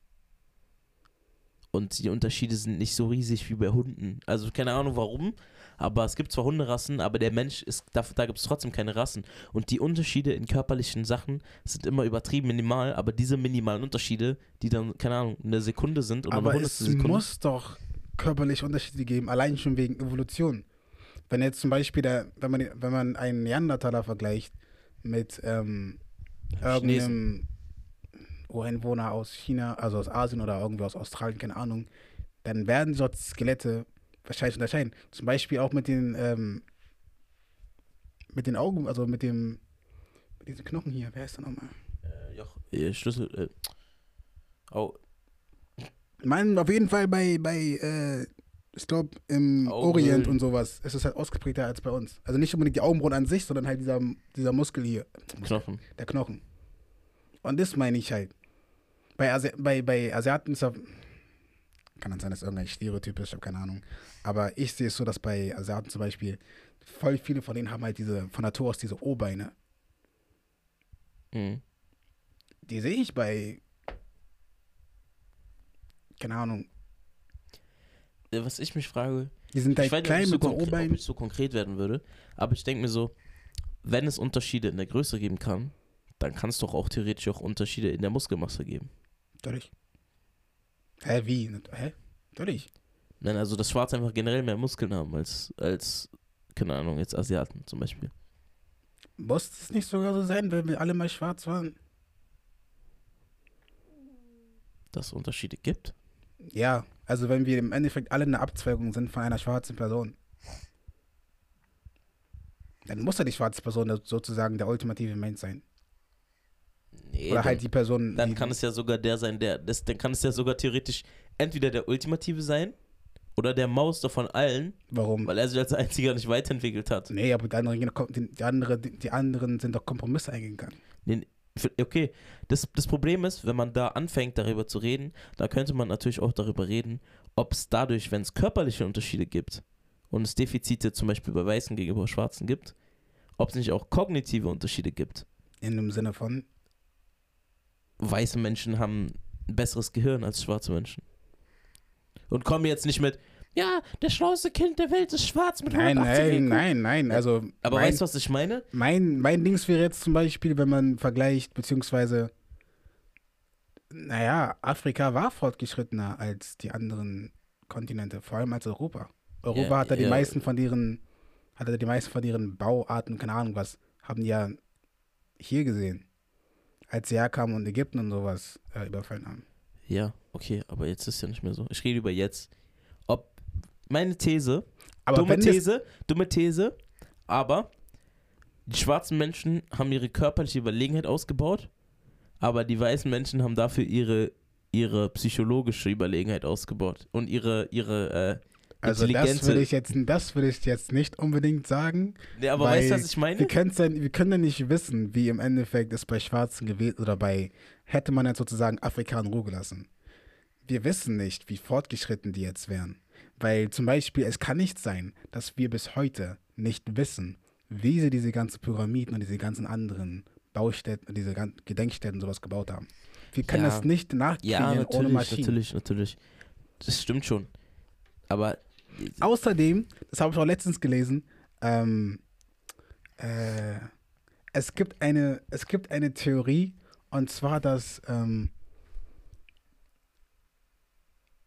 Und die Unterschiede sind nicht so riesig wie bei Hunden. Also keine Ahnung warum, aber es gibt zwar Hunderassen, aber der Mensch ist, da, da gibt es trotzdem keine Rassen. Und die Unterschiede in körperlichen Sachen sind immer übertrieben minimal, aber diese minimalen Unterschiede, die dann, keine Ahnung, eine Sekunde sind oder Aber eine es Sekunde. muss doch körperliche Unterschiede geben, allein schon wegen Evolution. Wenn jetzt zum Beispiel, der, wenn, man, wenn man einen Neandertaler vergleicht mit ähm, irgendeinem Ureinwohner aus China, also aus Asien oder irgendwie aus Australien, keine Ahnung, dann werden dort Skelette wahrscheinlich unterscheiden. Zum Beispiel auch mit den, ähm, mit den Augen, also mit dem, mit diesen Knochen hier, wer ist der nochmal? Äh, Joch, äh, Schlüssel, äh, oh, Mann, auf jeden Fall bei, bei äh, ich glaube, im Augenhöhlen. Orient und sowas ist es halt ausgeprägter als bei uns. Also nicht unbedingt die Augenbrauen an sich, sondern halt dieser, dieser Muskel hier, Knochen. der Knochen. Und das meine ich halt. Bei, Asi bei, bei Asiaten ist kann dann sein, dass irgendein Stereotyp ist, ich habe keine Ahnung. Aber ich sehe es so, dass bei Asiaten zum Beispiel, voll viele von denen haben halt diese, von Natur aus diese O-Beine. Mhm. Die sehe ich bei, keine Ahnung, Was ich mich frage, die sind ich halt weiß nicht, klein ich, so mit so konkre- ob O-Beinen. ich so konkret werden würde, aber ich denke mir so, wenn es Unterschiede in der Größe geben kann, dann kann es doch auch theoretisch auch Unterschiede in der Muskelmasse geben. Natürlich. Hä, wie? Hä? Natürlich. Nein, also dass Schwarze einfach generell mehr Muskeln haben als, als keine Ahnung, jetzt Asiaten zum Beispiel. Muss es nicht sogar so sein, wenn wir alle mal schwarz waren? Dass es Unterschiede gibt? Ja, also wenn wir im Endeffekt alle eine Abzweigung sind von einer schwarzen Person. Dann muss ja die schwarze Person sozusagen der ultimative Mensch sein. Nee, Oder dann, halt die Person. dann die, kann es ja sogar der sein, der. Das, dann kann es ja sogar theoretisch entweder der Ultimative sein oder der Mauster von allen, Warum? weil er sich als einziger nicht weiterentwickelt hat. Nee, aber die anderen, die, andere, die, anderen sind doch Kompromisse eingegangen. Für- Okay, das, das Problem ist, wenn man da anfängt, darüber zu reden, da könnte man natürlich auch darüber reden, ob es dadurch, wenn es körperliche Unterschiede gibt und es Defizite zum Beispiel bei Weißen gegenüber Schwarzen gibt, ob es nicht auch kognitive Unterschiede gibt. In dem Sinne von, Weiße Menschen haben ein besseres Gehirn als schwarze Menschen. Und kommen jetzt nicht mit, ja, der schlauste Kind der Welt ist schwarz mit nein, 180 nein, IQ. nein, nein. Also, Aber mein, weißt du, was ich meine? mein, mein Dings wäre jetzt zum Beispiel, wenn man vergleicht, beziehungsweise, naja, Afrika war fortgeschrittener als die anderen Kontinente, vor allem als Europa. Europa Ja, hat ja die ja. meisten von ihren, hat ja die meisten von ihren Bauarten, keine Ahnung was, haben die ja hier gesehen. Als sie herkamen und Ägypten und sowas äh, überfallen haben. Ja, okay, aber jetzt ist ja nicht mehr so. Ich rede über jetzt. Ob meine These, Aber dumme These, dumme These, aber die schwarzen Menschen haben ihre körperliche Überlegenheit ausgebaut, aber die weißen Menschen haben dafür ihre, ihre psychologische Überlegenheit ausgebaut und ihre, ihre äh, also das würde ich jetzt, das würde ich jetzt nicht unbedingt sagen. nee, aber weißt du, was ich meine? Wir, dann, wir können ja nicht wissen, wie im Endeffekt es bei Schwarzen gewesen oder bei, hätte man jetzt sozusagen Afrika in Ruhe gelassen. Wir wissen nicht, wie fortgeschritten die jetzt wären. Weil zum Beispiel, es kann nicht sein, dass wir bis heute nicht wissen, wie sie diese ganzen Pyramiden und diese ganzen anderen Baustätten, diese ganzen Gedenkstätten sowas gebaut haben. Wir können Ja. das nicht ja, nachkriegen ohne natürlich, Maschinen. natürlich, natürlich. Das stimmt schon. Aber Außerdem, das habe ich auch letztens gelesen, ähm, äh, es, gibt eine, es gibt eine Theorie, und zwar, dass ähm,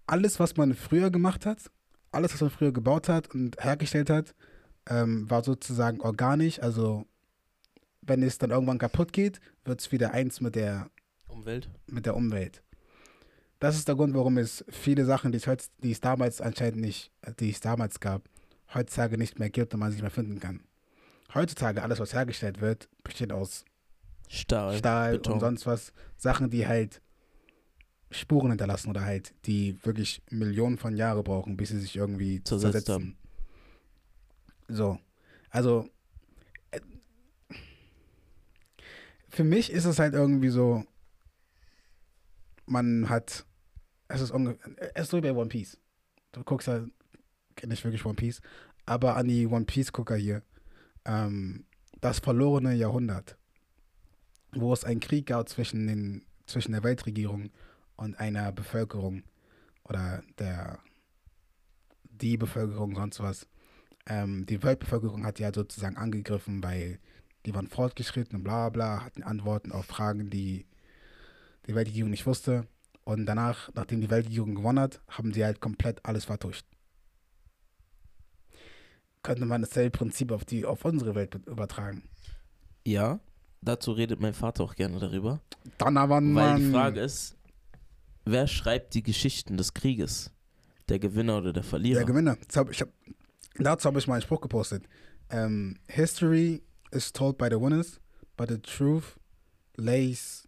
alles, was man früher gemacht hat, alles, was man früher gebaut hat und hergestellt hat, ähm, war sozusagen organisch. Also, wenn es dann irgendwann kaputt geht, wird es wieder eins mit der Umwelt? mit der Umwelt. Das ist der Grund, warum es viele Sachen, die es, heutz, die es damals anscheinend nicht, die es damals gab, heutzutage nicht mehr gibt und man sie nicht mehr finden kann. Heutzutage alles, was hergestellt wird, besteht aus Stahl. Stahl Beton. und sonst was. Sachen, die halt Spuren hinterlassen oder halt, die wirklich Millionen von Jahren brauchen, bis sie sich irgendwie Zersetzt zersetzen. So. Also, äh, für mich ist es halt irgendwie so, man hat, es ist ungefähr, es ist so wie bei One Piece. Du guckst halt, kenn nicht wirklich One Piece, aber an die One Piece-Gucker hier, ähm, das verlorene Jahrhundert, wo es einen Krieg gab zwischen, den, zwischen der Weltregierung und einer Bevölkerung oder der, die Bevölkerung, sonst was. Ähm, die Weltbevölkerung hat ja sozusagen angegriffen, weil die waren fortgeschritten und bla bla, hatten Antworten auf Fragen, die die Weltregierung nicht wusste. Und danach, nachdem die Weltregierung gewonnen hat, haben sie halt komplett alles vertuscht. Könnte man dasselbe Prinzip auf, die, auf unsere Welt übertragen. Ja, dazu redet mein Vater auch gerne darüber. Dann aber Weil die Frage ist, wer schreibt die Geschichten des Krieges? Der Gewinner oder der Verlierer? Der Gewinner. Hab, hab, dazu habe ich mal einen Spruch gepostet. Ähm, History is told by the winners, but the truth lays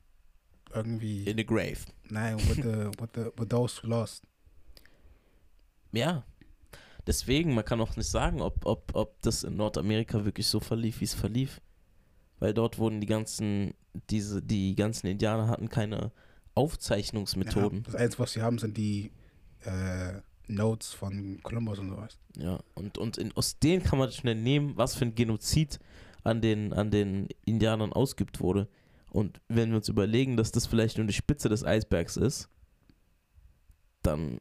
irgendwie. In the grave. Nein, with, the, with, the, with those who lost. Ja. Deswegen, man kann auch nicht sagen, ob, ob, ob das in Nordamerika wirklich so verlief, wie es verlief. Weil dort wurden die ganzen, diese, die ganzen Indianer hatten keine Aufzeichnungsmethoden. Ja, das Einzige, was sie haben, sind die äh, Notes von Columbus und sowas. Ja, und, und in, aus denen kann man schnell nehmen, was für ein Genozid an den, an den Indianern ausgeübt wurde. Und wenn wir uns überlegen, dass das vielleicht nur die Spitze des Eisbergs ist, dann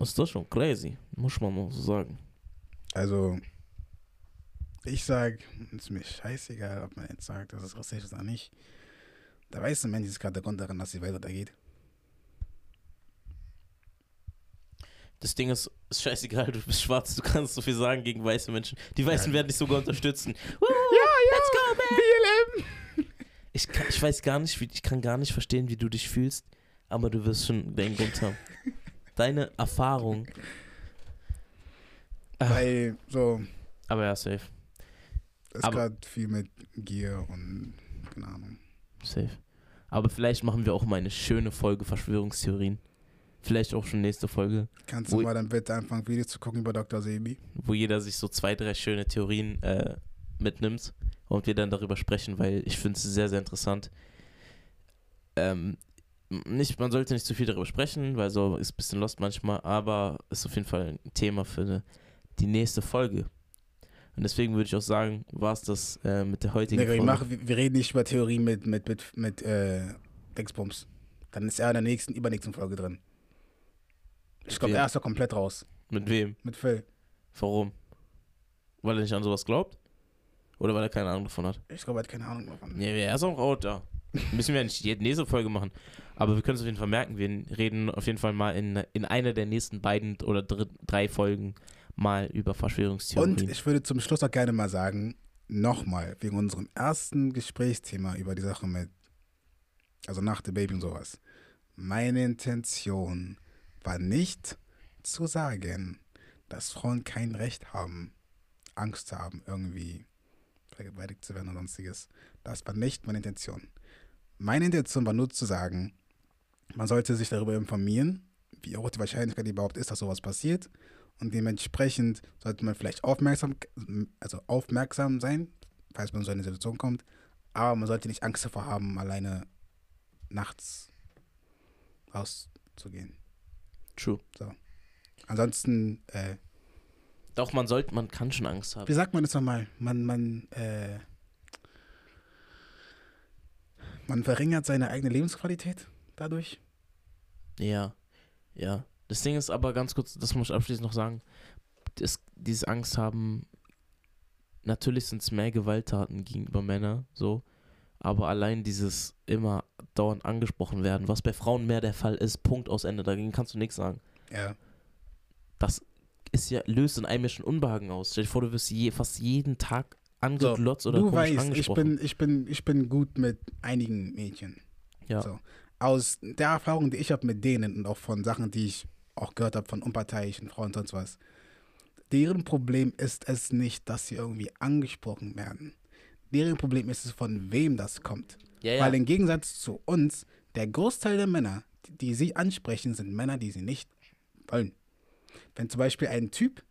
ist das schon crazy, muss man mal so sagen. Also, ich sag, es ist mir scheißegal, ob man jetzt sagt, dass es rassistisch ist oder nicht. Der weiße Mensch ist gerade der Grund daran, dass die Welt untergeht. Das Ding ist, ist scheißegal, du bist schwarz, du kannst so viel sagen gegen weiße Menschen. Die Weißen Ja. werden dich sogar unterstützen. Ja, ja, go, man! Ich, kann, ich weiß gar nicht, wie, ich kann gar nicht verstehen, wie du dich fühlst, aber du wirst schon deinen Grund haben. Deine Erfahrung. Ah, Weil so, aber ja, safe. ist Aber- gerade viel mit Gier und keine Ahnung. Safe. Aber vielleicht machen wir auch mal eine schöne Folge Verschwörungstheorien. Vielleicht auch schon nächste Folge, Kannst du mal dann bitte anfangen, Videos zu gucken über Dr. Sebi? wo jeder sich so zwei, drei schöne Theorien äh, mitnimmt und wir dann darüber sprechen, weil ich finde es sehr, sehr interessant. Ähm, nicht, man sollte nicht zu viel darüber sprechen, weil so ist ein bisschen lost manchmal, aber ist auf jeden Fall ein Thema für die nächste Folge. Und deswegen würde ich auch sagen, war es das äh, mit der heutigen Nee, Folge. machen, wir reden nicht über Theorien mit, mit, mit, mit äh, Dingsbums. Dann ist er in der nächsten, übernächsten Folge drin. Ich glaube, er ist komplett raus. Mit wem? Mit Phil. Warum? Weil er nicht an sowas glaubt? Oder weil er keine Ahnung davon hat? Ich glaube, er hat keine Ahnung davon. Nee, er ist auch out da. Müssen wir nicht jede nächste Folge machen. Aber wir können es auf jeden Fall merken. Wir reden auf jeden Fall mal in, in einer der nächsten beiden oder dr drei Folgen mal über Verschwörungstheorien. Und ich würde zum Schluss auch gerne mal sagen, nochmal, wegen unserem ersten Gesprächsthema über die Sache mit, also nach dem Baby und sowas. Meine Intention war nicht zu sagen, dass Frauen kein Recht haben, Angst zu haben, irgendwie vergewaltigt zu werden oder sonstiges. Das war nicht meine Intention. Meine Intention war nur zu sagen, man sollte sich darüber informieren, wie hoch die Wahrscheinlichkeit überhaupt ist, dass sowas passiert. Und dementsprechend sollte man vielleicht aufmerksam, also aufmerksam sein, falls man in so eine Situation kommt. Aber man sollte nicht Angst davor haben, alleine nachts rauszugehen. True. Ansonsten, äh, Doch, man sollte, man kann schon Angst haben. wie sagt man das nochmal? Man, man, äh, man verringert seine eigene Lebensqualität dadurch. Ja, ja. Das Ding ist aber ganz kurz, das muss ich abschließend noch sagen, das, dieses Angst haben, natürlich sind es mehr Gewalttaten gegenüber Männern, so, aber allein dieses immer dauernd angesprochen werden, was bei Frauen mehr der Fall ist, Punkt aus Ende, dagegen kannst du nichts sagen. Ja. Das ist ja, löst in einem ja schon Unbehagen aus. Stell dir vor, du wirst je, fast jeden Tag angeglotzt oder du weißt, ich angesprochen. bin, ich, bin, ich bin gut mit einigen Mädchen. ja. So. Aus der Erfahrung, die ich habe mit denen und auch von Sachen, die ich auch gehört habe von unparteiischen Frauen und sonst was, deren Problem ist es nicht, dass sie irgendwie angesprochen werden. Deren Problem ist es, von wem das kommt. ja, ja. Weil im Gegensatz zu uns, der Großteil der Männer, die, die sie ansprechen, sind Männer, die sie nicht wollen. Wenn zum Beispiel ein Typ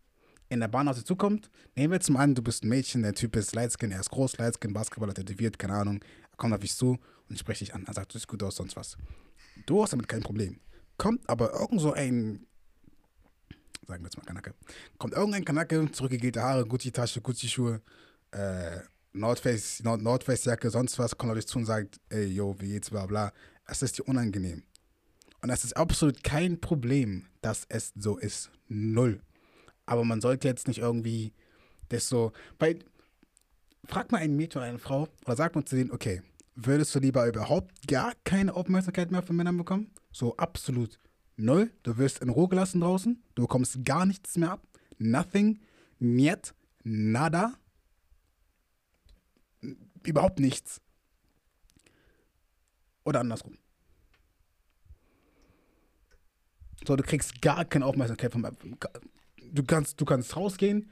in der Bahn auf sie zukommt, nehmen wir jetzt mal an, du bist ein Mädchen, der Typ ist Lightskin, er ist groß, Lightskin, Basketballer, tätowiert, keine Ahnung, er kommt auf dich zu und spricht dich an, er sagt, du siehst gut aus, sonst was. Du hast damit kein Problem. Kommt aber irgend so ein, sagen wir jetzt mal Kanake, kommt irgendein Kanake, zurückgegelte Haare, Gucci-Tasche, Gucci-Schuhe, äh, Nordface, Nord Nordface-Jacke, sonst was, kommt auf dich zu und sagt, ey, yo, wie geht's, bla bla. Es ist dir unangenehm. Und das ist absolut kein Problem, dass es so ist. Null. Aber man sollte jetzt nicht irgendwie das so, weil, frag mal ein Mädchen oder eine Frau, oder sag mal zu denen, okay, würdest du lieber überhaupt gar keine Aufmerksamkeit mehr von Männern bekommen? So absolut null. Du wirst in Ruhe gelassen draußen, du bekommst gar nichts mehr ab. Nothing, niet, nada. Überhaupt nichts. Oder andersrum. So, du kriegst gar keine Aufmerksamkeit vom. Du kannst, du kannst rausgehen,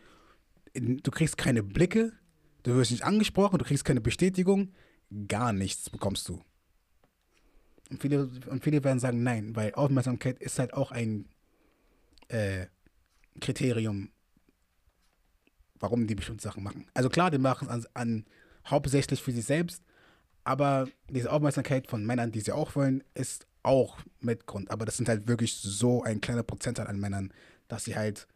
du kriegst keine Blicke, du wirst nicht angesprochen, du kriegst keine Bestätigung, gar nichts bekommst du. Und viele, und viele werden sagen, nein, weil Aufmerksamkeit ist halt auch ein äh, Kriterium, warum die bestimmte Sachen machen. Also klar, die machen es an, an hauptsächlich für sich selbst, aber diese Aufmerksamkeit von Männern, die sie auch wollen, ist auch mit Grund. Aber das sind halt wirklich so ein kleiner Prozentteil an Männern, dass sie halt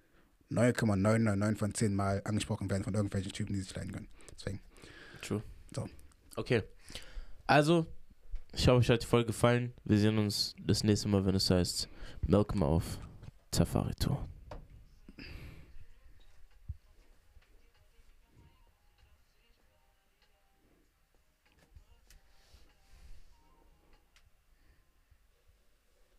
9,999 von 10 Mal angesprochen werden von irgendwelchen Typen, die sich leiden können. Deswegen. True. So. Okay. Also, ich hoffe, euch hat die Folge gefallen. Wir sehen uns das nächste Mal, wenn es heißt Malcolm auf Safari Tour.